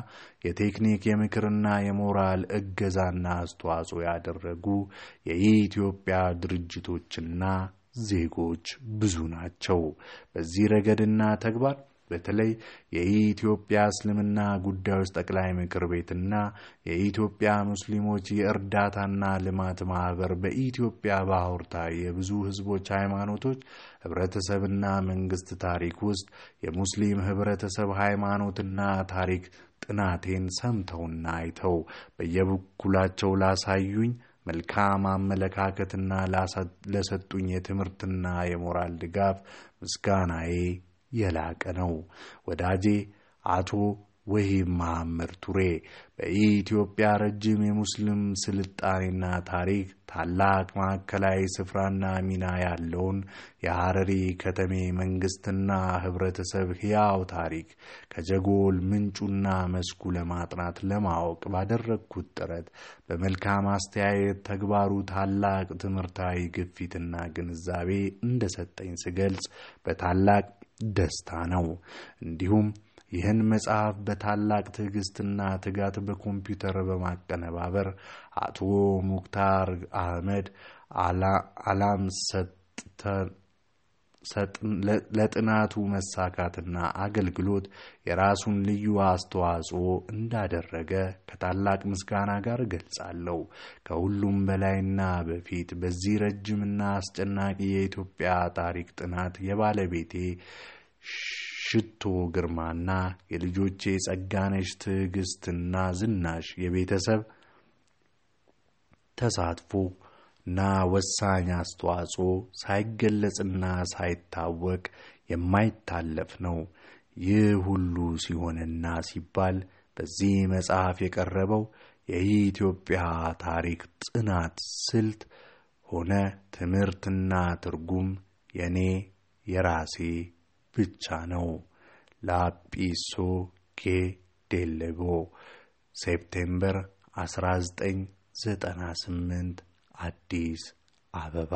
የቴክኒክ፣ የምክርና የሞራል እገዛና አስተዋጽኦ ያደረጉ የኢትዮጵያ ድርጅቶችና ዜጎች ብዙ ናቸው። በዚህ ረገድና ተግባር በተለይ የኢትዮጵያ እስልምና ጉዳዮች ጠቅላይ ምክር ቤትና የኢትዮጵያ ሙስሊሞች የእርዳታና ልማት ማህበር በኢትዮጵያ ባሕርታዊ የብዙ ህዝቦች ሃይማኖቶች ህብረተሰብና መንግስት ታሪክ ውስጥ የሙስሊም ህብረተሰብ ሃይማኖትና ታሪክ ጥናቴን ሰምተውና አይተው በየበኩላቸው ላሳዩኝ መልካም አመለካከትና ለሰጡኝ የትምህርትና የሞራል ድጋፍ ምስጋናዬ የላቀ ነው። ወዳጄ አቶ ወሂብ መሐመድ ቱሬ በኢትዮጵያ ረጅም የሙስሊም ስልጣኔና ታሪክ ታላቅ ማዕከላዊ ስፍራና ሚና ያለውን የሐረሪ ከተሜ መንግስትና ህብረተሰብ ሕያው ታሪክ ከጀጎል ምንጩና መስኩ ለማጥናት ለማወቅ ባደረግኩት ጥረት በመልካም አስተያየት ተግባሩ ታላቅ ትምህርታዊ ግፊትና ግንዛቤ እንደሰጠኝ ስገልጽ በታላቅ ደስታ ነው። እንዲሁም ይህን መጽሐፍ በታላቅ ትዕግስትና ትጋት በኮምፒውተር በማቀነባበር አቶ ሙክታር አህመድ አላም ለጥናቱ መሳካትና አገልግሎት የራሱን ልዩ አስተዋጽኦ እንዳደረገ ከታላቅ ምስጋና ጋር እገልጻለሁ። ከሁሉም በላይና በፊት በዚህ ረጅምና አስጨናቂ የኢትዮጵያ ታሪክ ጥናት የባለቤቴ ሽቶ ግርማና የልጆቼ ጸጋነሽ ትዕግስትና ዝናሽ የቤተሰብ ተሳትፎ እና ወሳኝ አስተዋጽኦ ሳይገለጽና ሳይታወቅ የማይታለፍ ነው። ይህ ሁሉ ሲሆንና ሲባል በዚህ መጽሐፍ የቀረበው የኢትዮጵያ ታሪክ ጥናት ስልት ሆነ ትምህርትና ትርጉም የኔ የራሴ ብቻ ነው። ላጲሶ ጌ ዴሌቦ ሴፕቴምበር 1998 አዲስ አበባ